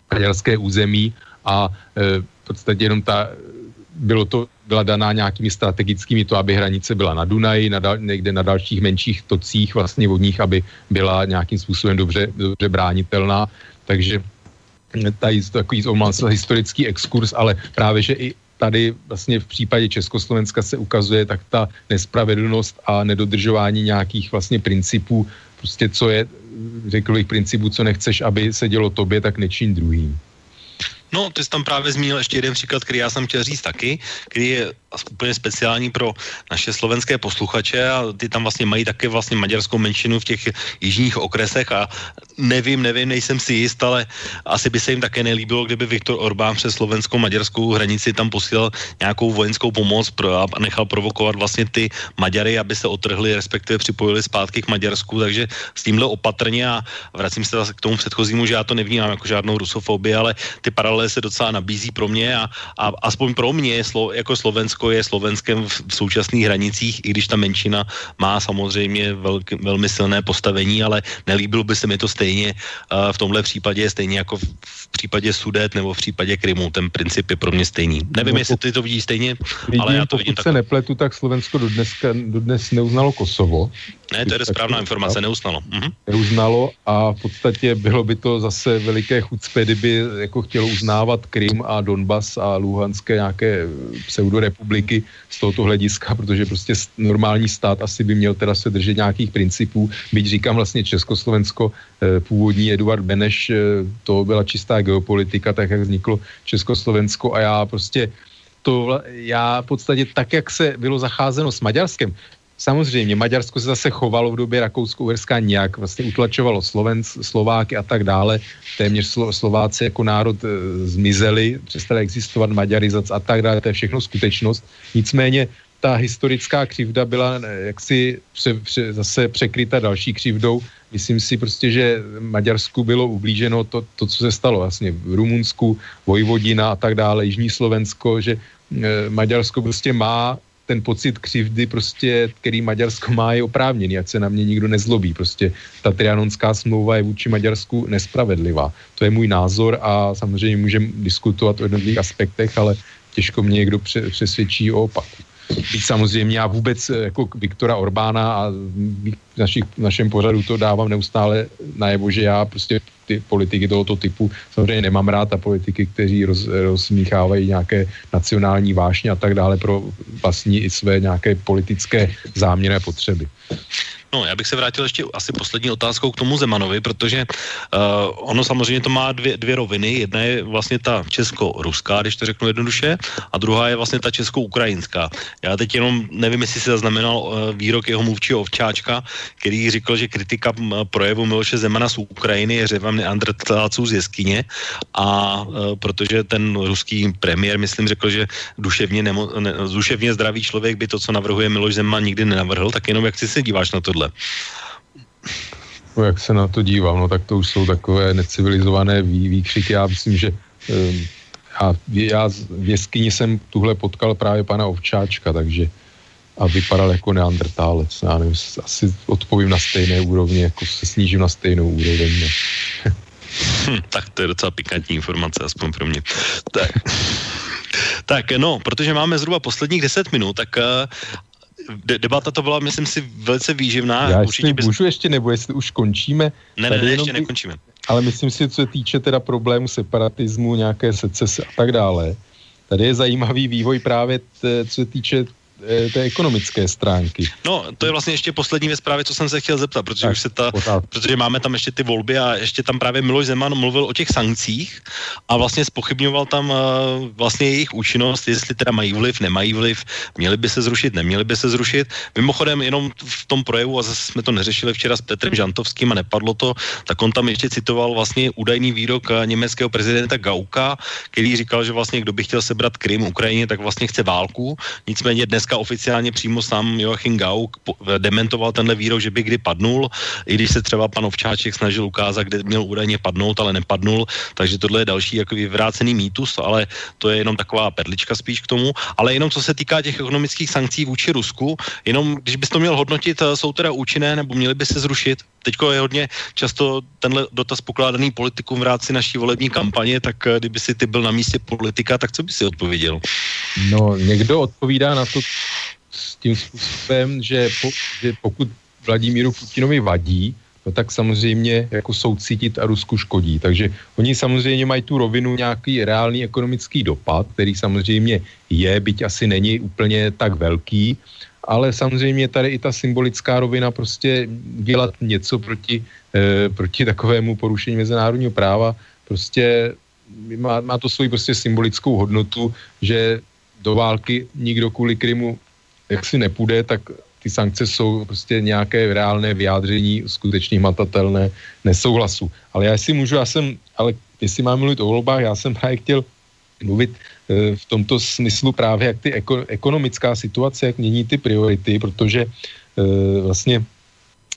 maďarské území a e, v podstatě jenom ta bylo to, byla daná nějakými strategickými, to, aby hranice byla na Dunaji, na dal, někde na dalších menších tocích vlastně vodních, aby byla nějakým způsobem dobře, dobře bránitelná. Takže tady takový historický exkurs, ale právě, že i tady vlastně v případě Československa se ukazuje tak ta nespravedlnost a nedodržování nějakých vlastně principů, prostě co je, řekl bych principů, co nechceš, aby se dělo tobě, tak nečin druhým. No, ty jsi tam právě zmínil ještě jeden příklad, který já jsem chtěl říct taky, který je úplně speciální pro naše slovenské posluchače a ty tam vlastně mají také vlastně maďarskou menšinu v těch jižních okresech a nevím, nevím, nejsem si jist, ale asi by se jim také nelíbilo, kdyby Viktor Orbán přes slovenskou maďarskou hranici tam posílal nějakou vojenskou pomoc pro, a nechal provokovat vlastně ty Maďary, aby se otrhli, respektive připojili zpátky k Maďarsku, takže s tímhle opatrně a vracím se k tomu předchozímu, že já to nevnímám jako žádnou rusofobii, ale ty paralely se docela nabízí pro mě a, a aspoň pro mě slo, jako Slovensko je Slovenskem v, v současných hranicích, i když ta menšina má samozřejmě velk, velmi silné postavení, ale nelíbilo by se mi to stejně uh, v tomhle případě, stejně jako v, v případě Sudet nebo v případě Krymu. Ten princip je pro mě stejný. Nevím, no, jestli ty to vidíš stejně, vidím, ale já to vidím tak. se nepletu, tak Slovensko do dnes neuznalo Kosovo. Ne, to je správná informace, neuznalo. Mhm. Neuznalo a v podstatě bylo by to zase veliké chucpe, kdyby jako chtělo uznávat Krym a Donbas a Luhanské nějaké pseudorepubliky z tohoto hlediska, protože prostě normální stát asi by měl teda se držet nějakých principů. Byť říkám vlastně Československo, eh, původní Eduard Beneš, eh, to byla čistá geopolitika, tak jak vzniklo Československo a já prostě to já v podstatě tak, jak se bylo zacházeno s Maďarskem, Samozřejmě, Maďarsko se zase chovalo v době Rakousko-Uherská nějak, vlastně utlačovalo Slovenc, Slováky a tak dále. Téměř Slo, Slováci jako národ e, zmizeli, přestali existovat maďarizace a tak dále, to je všechno skutečnost. Nicméně ta historická křivda byla e, jaksi pře, pře, zase překryta další křivdou. Myslím si prostě, že Maďarsku bylo ublíženo to, to, co se stalo vlastně v Rumunsku, Vojvodina a tak dále, Jižní Slovensko, že e, Maďarsko prostě má ten pocit křivdy prostě, který Maďarsko má, je oprávněný, ať se na mě nikdo nezlobí. Prostě ta trianonská smlouva je vůči Maďarsku nespravedlivá. To je můj názor a samozřejmě můžeme diskutovat o jednotlivých aspektech, ale těžko mě někdo přesvědčí o opaku. Byť samozřejmě já vůbec eh, jako Viktora Orbána a v, našich, v našem pořadu to dávám neustále najevo, že já prostě ty politiky tohoto typu samozřejmě nemám rád a politiky, kteří roz, rozmíchávají nějaké nacionální vášně a tak dále pro vlastní i své nějaké politické záměry a potřeby. No, já bych se vrátil ještě asi poslední otázkou k tomu Zemanovi, protože uh, ono samozřejmě to má dvě, dvě roviny. Jedna je vlastně ta česko-ruská, když to řeknu jednoduše, a druhá je vlastně ta česko-ukrajinská. Já teď jenom nevím, jestli si zaznamenal uh, výrok jeho mluvčího Ovčáčka, který řekl, že kritika projevu Miloše Zemana z Ukrajiny je řevem neandrtálců z jeskyně a uh, protože ten ruský premiér, myslím, řekl, že duševně, nemo, ne, duševně zdravý člověk by to, co navrhuje Miloš Zeman, nikdy nenavrhl, tak jenom jak si se díváš na tohle? Tohle? No, jak se na to dívám, no tak to už jsou takové necivilizované vý, výkřiky. Já myslím, že um, já, já v jeskyni jsem tuhle potkal právě pana Ovčáčka, takže a vypadal jako neandrtálec. Já nevím, asi odpovím na stejné úrovni, jako se snížím na stejnou úroveň. Ne? Hm, tak to je docela pikantní informace, aspoň pro mě. Tak. tak no, protože máme zhruba posledních 10 minut, tak uh, de- debata to byla, myslím si, velice výživná. Já Určitě bys... můžu ještě, nebo jestli už končíme. Ne, ne, ne, ještě nekončíme. Ale myslím si, co se týče teda problému separatismu, nějaké secese a tak dále, tady je zajímavý vývoj právě, t, co se týče té ekonomické stránky. No, to je vlastně ještě poslední ve zprávě, co jsem se chtěl zeptat, protože tak, už se ta, protože máme tam ještě ty volby a ještě tam právě Miloš Zeman mluvil o těch sankcích a vlastně spochybňoval tam uh, vlastně jejich účinnost, jestli teda mají vliv, nemají vliv, měli by se zrušit, neměli by se zrušit. Mimochodem jenom v tom projevu, a zase jsme to neřešili včera s Petrem Žantovským a nepadlo to, tak on tam ještě citoval vlastně údajný výrok eh, německého prezidenta Gauka, který říkal, že vlastně kdo by chtěl sebrat Krym Ukrajině, tak vlastně chce válku. Nicméně dnes dneska oficiálně přímo sám Joachim Gauck dementoval tenhle výrok, že by kdy padnul, i když se třeba pan Ovčáček snažil ukázat, kde měl údajně padnout, ale nepadnul, takže tohle je další jako vyvrácený mýtus, ale to je jenom taková perlička spíš k tomu, ale jenom co se týká těch ekonomických sankcí vůči Rusku, jenom když bys to měl hodnotit, eh, jsou teda účinné nebo měly by se zrušit? Teďko je hodně často tenhle dotaz pokládaný politikům v rámci naší volební kampaně, tak eh, kdyby si ty byl na místě politika, tak co by si odpověděl? No, někdo odpovídá na to s tím způsobem, že, po, že pokud Vladimíru Putinovi vadí, no tak samozřejmě jako soucítit a Rusku škodí. Takže oni samozřejmě mají tu rovinu nějaký reálný ekonomický dopad, který samozřejmě je, byť asi není úplně tak velký, ale samozřejmě tady i ta symbolická rovina prostě dělat něco proti, eh, proti takovému porušení mezinárodního práva, prostě má, má to svoji prostě symbolickou hodnotu, že do války nikdo kvůli Krymu jaksi nepůjde, tak ty sankce jsou prostě nějaké reálné vyjádření, skutečně hmatatelné nesouhlasu. Ale já si můžu, já jsem, ale jestli mám mluvit o volbách, já jsem právě chtěl mluvit e, v tomto smyslu právě, jak ty eko, ekonomická situace, jak mění ty priority, protože e, vlastně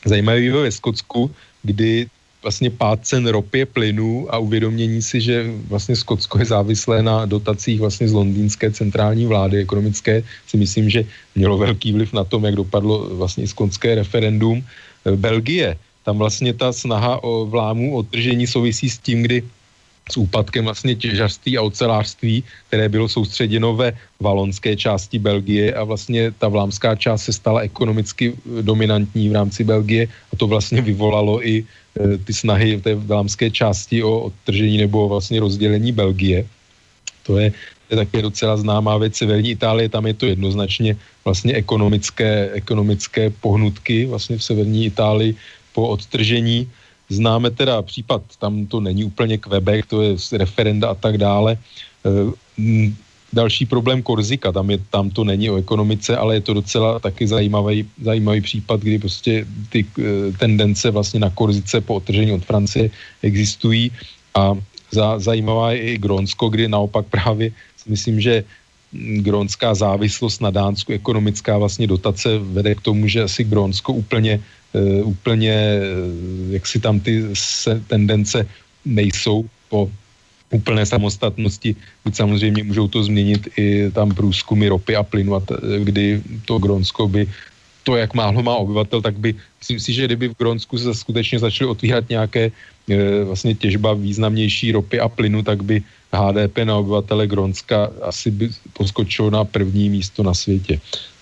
zajímavý vývoj ve Skotsku, kdy vlastně pád cen ropy, plynu a uvědomění si, že vlastně Skotsko je závislé na dotacích vlastně z londýnské centrální vlády ekonomické, si myslím, že mělo velký vliv na tom, jak dopadlo vlastně skotské referendum. Belgie, tam vlastně ta snaha o vlámu odtržení souvisí s tím, kdy s úpadkem vlastně těžařství a ocelářství, které bylo soustředěno ve valonské části Belgie a vlastně ta vlámská část se stala ekonomicky dominantní v rámci Belgie a to vlastně vyvolalo i e, ty snahy v té vlámské části o odtržení nebo vlastně rozdělení Belgie. To je, je také docela známá věc. Severní Itálie, tam je to jednoznačně vlastně ekonomické, ekonomické pohnutky vlastně v severní Itálii po odtržení Známe teda případ, tam to není úplně Quebec, to je referenda a tak dále. Další problém Korzika, tam, je, tam to není o ekonomice, ale je to docela taky zajímavý, zajímavý případ, kdy prostě ty e, tendence vlastně na Korzice po otržení od Francie existují. A za, zajímavá je i Grónsko, kdy naopak právě si myslím, že grónská závislost na Dánsku, ekonomická vlastně dotace vede k tomu, že asi Grónsko úplně Eh, úplně, eh, jak si tam ty se, tendence nejsou po úplné samostatnosti, byť samozřejmě můžou to změnit i tam průzkumy ropy a plynu, a t, kdy to Grónsko by to, jak málo má obyvatel, tak by, myslím si, že kdyby v Grónsku se skutečně začaly otvírat nějaké e, vlastně těžba významnější ropy a plynu, tak by HDP na obyvatele Grónska asi by poskočilo na první místo na světě.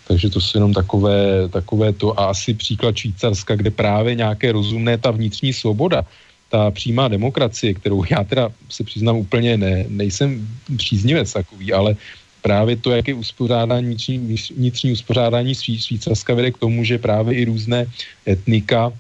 Takže to jsou jenom takové, takové to a asi příklad Švýcarska, kde právě nějaké rozumné ta vnitřní svoboda, ta přímá demokracie, kterou já teda se přiznám úplně ne, nejsem příznivec takový, ale právě to, jak je uspořádání, vnitřní, vnitřní uspořádání Švýcarska vede k tomu, že právě i různé etnika,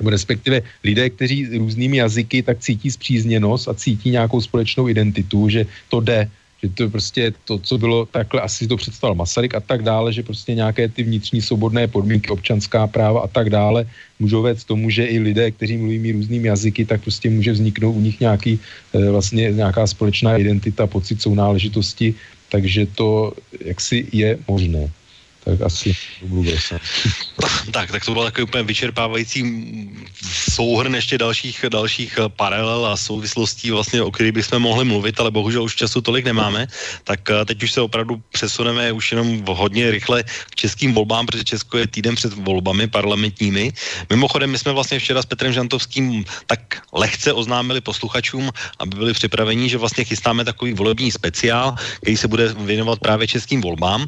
respektive lidé, kteří různými jazyky, tak cítí zpřízněnost a cítí nějakou společnou identitu, že to jde, že to prostě to, co bylo takhle, asi to představil Masaryk a tak dále, že prostě nějaké ty vnitřní svobodné podmínky, občanská práva a tak dále můžou vést tomu, že i lidé, kteří mluví různými jazyky, tak prostě může vzniknout u nich nějaký, eh, vlastně nějaká společná identita, pocit sounáležitosti, takže to jaksi je možné. Tak asi budu Tak, tak to byl takový úplně vyčerpávající souhrn ještě dalších, dalších eh, paralel a souvislostí, vlastně, o kterých bychom mohli mluvit, ale bohužel už času tolik nemáme. Tak eh, teď už se opravdu přesuneme už jenom hodně rychle k českým volbám, protože Česko je týden před volbami parlamentními. Mimochodem, my jsme vlastně včera s Petrem Žantovským tak lehce oznámili posluchačům, aby byli připraveni, že vlastně chystáme takový volební speciál, který se bude věnovat právě českým volbám.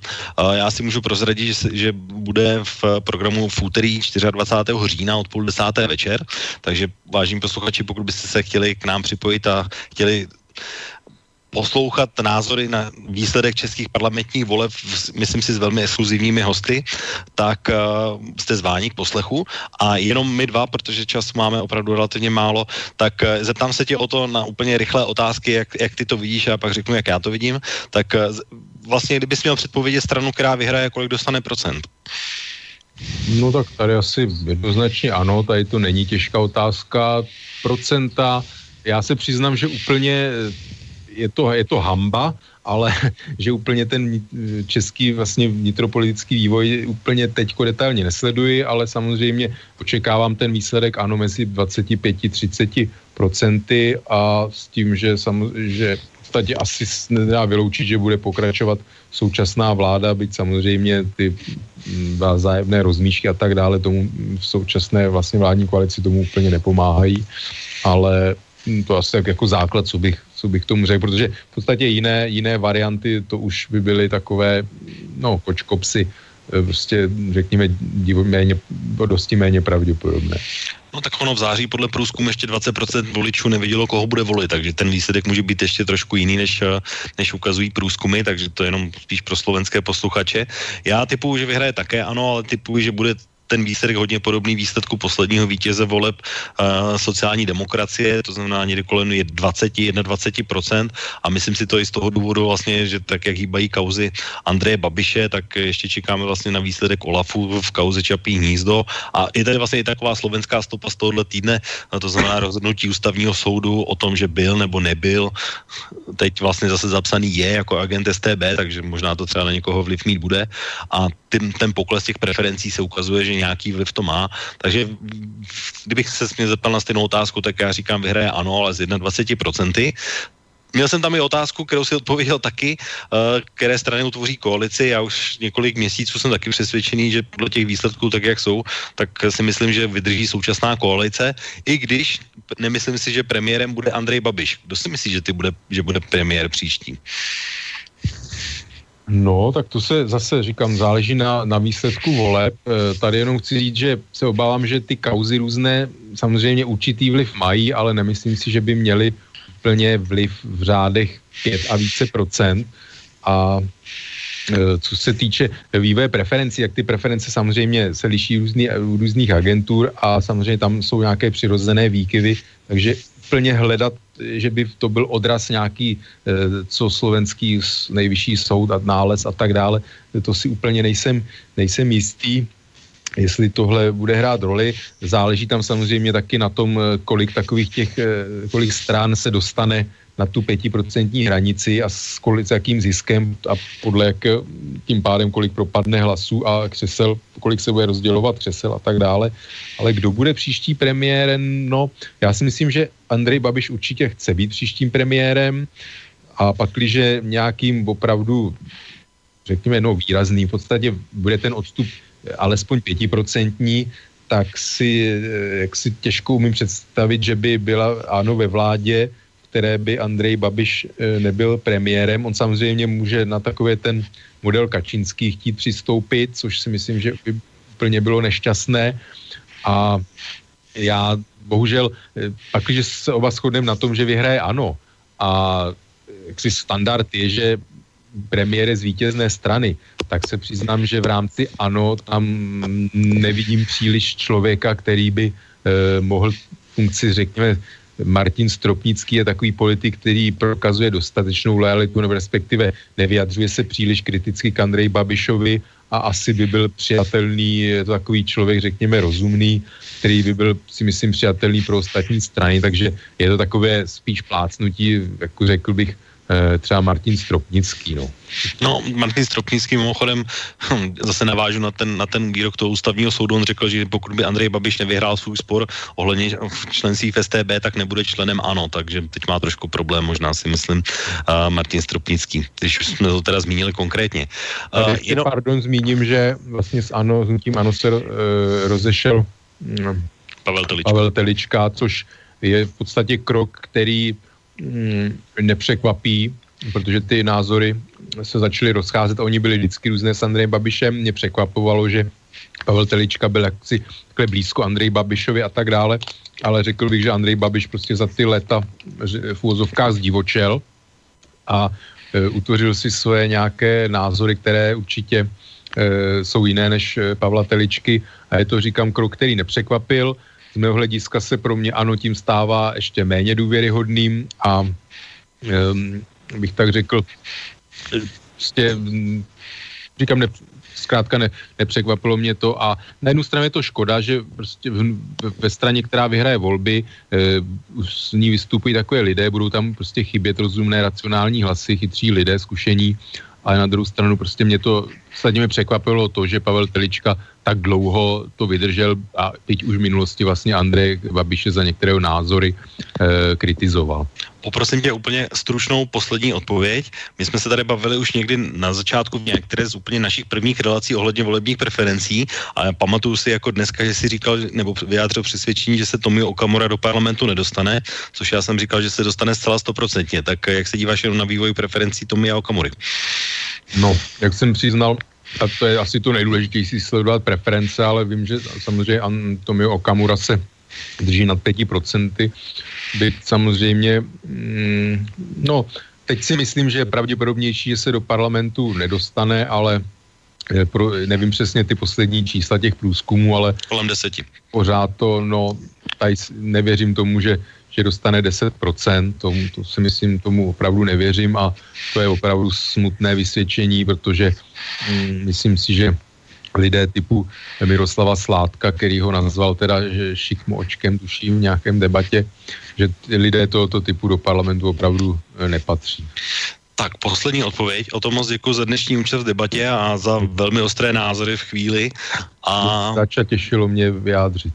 Já si můžu prozradit, prozradit, že, že bude v programu v úterý 24. října od půl desáté večer, takže vážení posluchači, pokud byste se chtěli k nám připojit a chtěli poslouchat názory na výsledek českých parlamentních voleb, myslím si s velmi exkluzivními hosty, tak uh, jste zváni k poslechu. A jenom my dva, protože čas máme opravdu relativně málo, tak uh, zeptám se tě o to na úplně rychlé otázky, jak, jak ty to vidíš a pak řeknu, jak já to vidím. Tak uh, vlastně, kdybys měl předpovědět stranu, která vyhraje, kolik dostane procent? No tak tady asi jednoznačně ano, tady to není těžká otázka. Procenta, já se přiznám, že úplně je to, je to hamba, ale *laughs* že úplně ten český vlastně vnitropolitický vývoj úplně teďko detailně nesleduji, ale samozřejmě očekávám ten výsledek ano mezi 25-30 procenty a s tím, že, sam, že podstatě asi nedá vyloučit, že bude pokračovat současná vláda, byť samozřejmě ty mm, zájemné rozmíšky a tak dále tomu v současné vlastně vládní koalici tomu úplně nepomáhají, ale mm, to asi jako základ, co bych, co bych tomu řekl, protože v podstatě jiné, jiné varianty to už by byly takové, no, kočkopsy, prostě řekněme méně, dosti méně pravděpodobné. No tak ono v září podle průzkumu ještě 20% voličů nevidělo, koho bude volit, takže ten výsledek může být ještě trošku jiný, než, eh, než ukazují průzkumy, takže to je jenom spíš pro slovenské posluchače. Já typuju, že vyhraje také ano, ale typuju, že bude ten výsledek hodně podobný výsledku posledního vítěze voleb uh, sociální demokracie, to znamená někdy kolem je 20, 21% a myslím si to i z toho důvodu vlastně, že tak jak hýbají kauzy Andreje Babiše, tak ještě čekáme vlastně na výsledek Olafu v kauze Čapí hnízdo. A je tady vlastně i taková slovenská stopa z tohohle týdne, to znamená rozhodnutí ústavního soudu o tom, že byl nebo nebyl, teď vlastně zase zapsaný je jako agent STB, takže možná to třeba na někoho vliv mít bude. A ten, ten pokles těch preferencí se ukazuje, že nějaký vliv to má. Takže kdybych se mě zeptal na stejnou otázku, tak já říkám, vyhraje ano, ale z 21%. Měl jsem tam i otázku, kterou si odpověděl taky, uh, které strany utvoří koalici. Já už několik měsíců jsem taky přesvědčený, že podle těch výsledků, tak jak jsou, tak si myslím, že vydrží současná koalice, i když nemyslím si, že premiérem bude Andrej Babiš. Kdo si myslí, že, ty bude, že bude premiér příští? No, tak to se zase říkám, záleží na, na výsledku voleb. E, tady jenom chci říct, že se obávám, že ty kauzy různé samozřejmě určitý vliv mají, ale nemyslím si, že by měli úplně vliv v řádech 5 a více procent. A co se týče vývoje preferencí, jak ty preference samozřejmě se liší různý, různých agentur a samozřejmě tam jsou nějaké přirozené výkyvy, takže úplně hledat, že by to byl odraz nějaký, eh, co slovenský nejvyšší soud a nález a tak dále, to si úplně nejsem, nejsem jistý jestli tohle bude hrát roli. Záleží tam samozřejmě taky na tom, eh, kolik takových těch, eh, kolik strán se dostane na tu pětiprocentní hranici a s, kolik, s jakým ziskem a podle jak, tím pádem, kolik propadne hlasů a křesel, kolik se bude rozdělovat křesel a tak dále. Ale kdo bude příští premiérem? No, já si myslím, že Andrej Babiš určitě chce být příštím premiérem a pak, když nějakým opravdu, řekněme, no výrazný, v podstatě bude ten odstup alespoň pětiprocentní, tak si, jak si těžko umím představit, že by byla ano ve vládě, které by Andrej Babiš eh, nebyl premiérem. On samozřejmě může na takový ten model Kačínský chtít přistoupit, což si myslím, že by úplně bylo nešťastné. A já bohužel, eh, pak, když se oba shodneme na tom, že vyhraje ano a eh, jaksi standard je, že premiére z vítězné strany, tak se přiznám, že v rámci ano, tam nevidím příliš člověka, který by eh, mohl funkci, řekněme, Martin Stropnický je takový politik, který prokazuje dostatečnou lojalitu, nebo respektive nevyjadřuje se příliš kriticky k Andrej Babišovi a asi by byl přijatelný, je to takový člověk, řekněme, rozumný, který by byl, si myslím, přijatelný pro ostatní strany, takže je to takové spíš plácnutí, jako řekl bych, třeba Martin Stropnický. No. no, Martin Stropnický mimochodem, hm, zase navážu na ten, na ten výrok toho ústavního soudu, on řekl, že pokud by Andrej Babiš nevyhrál svůj spor ohledně členství v STB, tak nebude členem ANO, takže teď má trošku problém, možná si myslím, uh, Martin Stropnický, když už jsme to teda zmínili konkrétně. Uh, ještě, jenom... pardon, zmíním, že vlastně s ANO, s tím ANO se uh, rozešel um, Pavel Telička. Pavel Telička, což je v podstatě krok, který nepřekvapí, protože ty názory se začaly rozcházet. Oni byli vždycky různé s Andrejem Babišem. Mě překvapovalo, že Pavel Telička byl jaksi takhle blízko Andrej Babišovi a tak dále, ale řekl bych, že Andrej Babiš prostě za ty leta v úvozovkách zdivočel a e, utvořil si svoje nějaké názory, které určitě e, jsou jiné než e, Pavla Teličky a je to, říkám, krok, který nepřekvapil z mého hlediska se pro mě ano tím stává ještě méně důvěryhodným a um, bych tak řekl, prostě mm, říkám, ne, zkrátka ne, nepřekvapilo mě to a na jednu stranu je to škoda, že prostě v, ve straně, která vyhraje volby, e, s ní vystupují takové lidé, budou tam prostě chybět rozumné, racionální hlasy, chytří lidé, zkušení ale na druhou stranu prostě mě to sadně mě překvapilo to, že Pavel Telička tak dlouho to vydržel a teď už v minulosti vlastně Andrej Babiše za některé názory e, kritizoval. Poprosím tě úplně stručnou poslední odpověď. My jsme se tady bavili už někdy na začátku v některé z úplně našich prvních relací ohledně volebních preferencí a pamatuju si jako dneska, že si říkal nebo vyjádřil přesvědčení, že se Tomio Okamura do parlamentu nedostane, což já jsem říkal, že se dostane zcela stoprocentně. Tak jak se díváš jenom na vývoj preferencí Tomia Okamury? No, jak jsem přiznal, a to je asi to nejdůležitější sledovat preference, ale vím, že samozřejmě Antonio Okamura se drží nad 5%, byť samozřejmě, mm, no, teď si myslím, že je pravděpodobnější, že se do parlamentu nedostane, ale eh, pro, nevím přesně ty poslední čísla těch průzkumů, ale... Kolem deseti. Pořád to, no, tady nevěřím tomu, že že dostane 10%, tomu, to si myslím, tomu opravdu nevěřím a to je opravdu smutné vysvědčení, protože mm, myslím si, že lidé typu Miroslava Sládka, který ho nazval teda že šikmo očkem, tuším v nějakém debatě, že lidé tohoto typu do parlamentu opravdu e, nepatří. Tak poslední odpověď. O tom moc děkuji za dnešní účast v debatě a za velmi ostré názory v chvíli. A... Zača těšilo mě vyjádřit.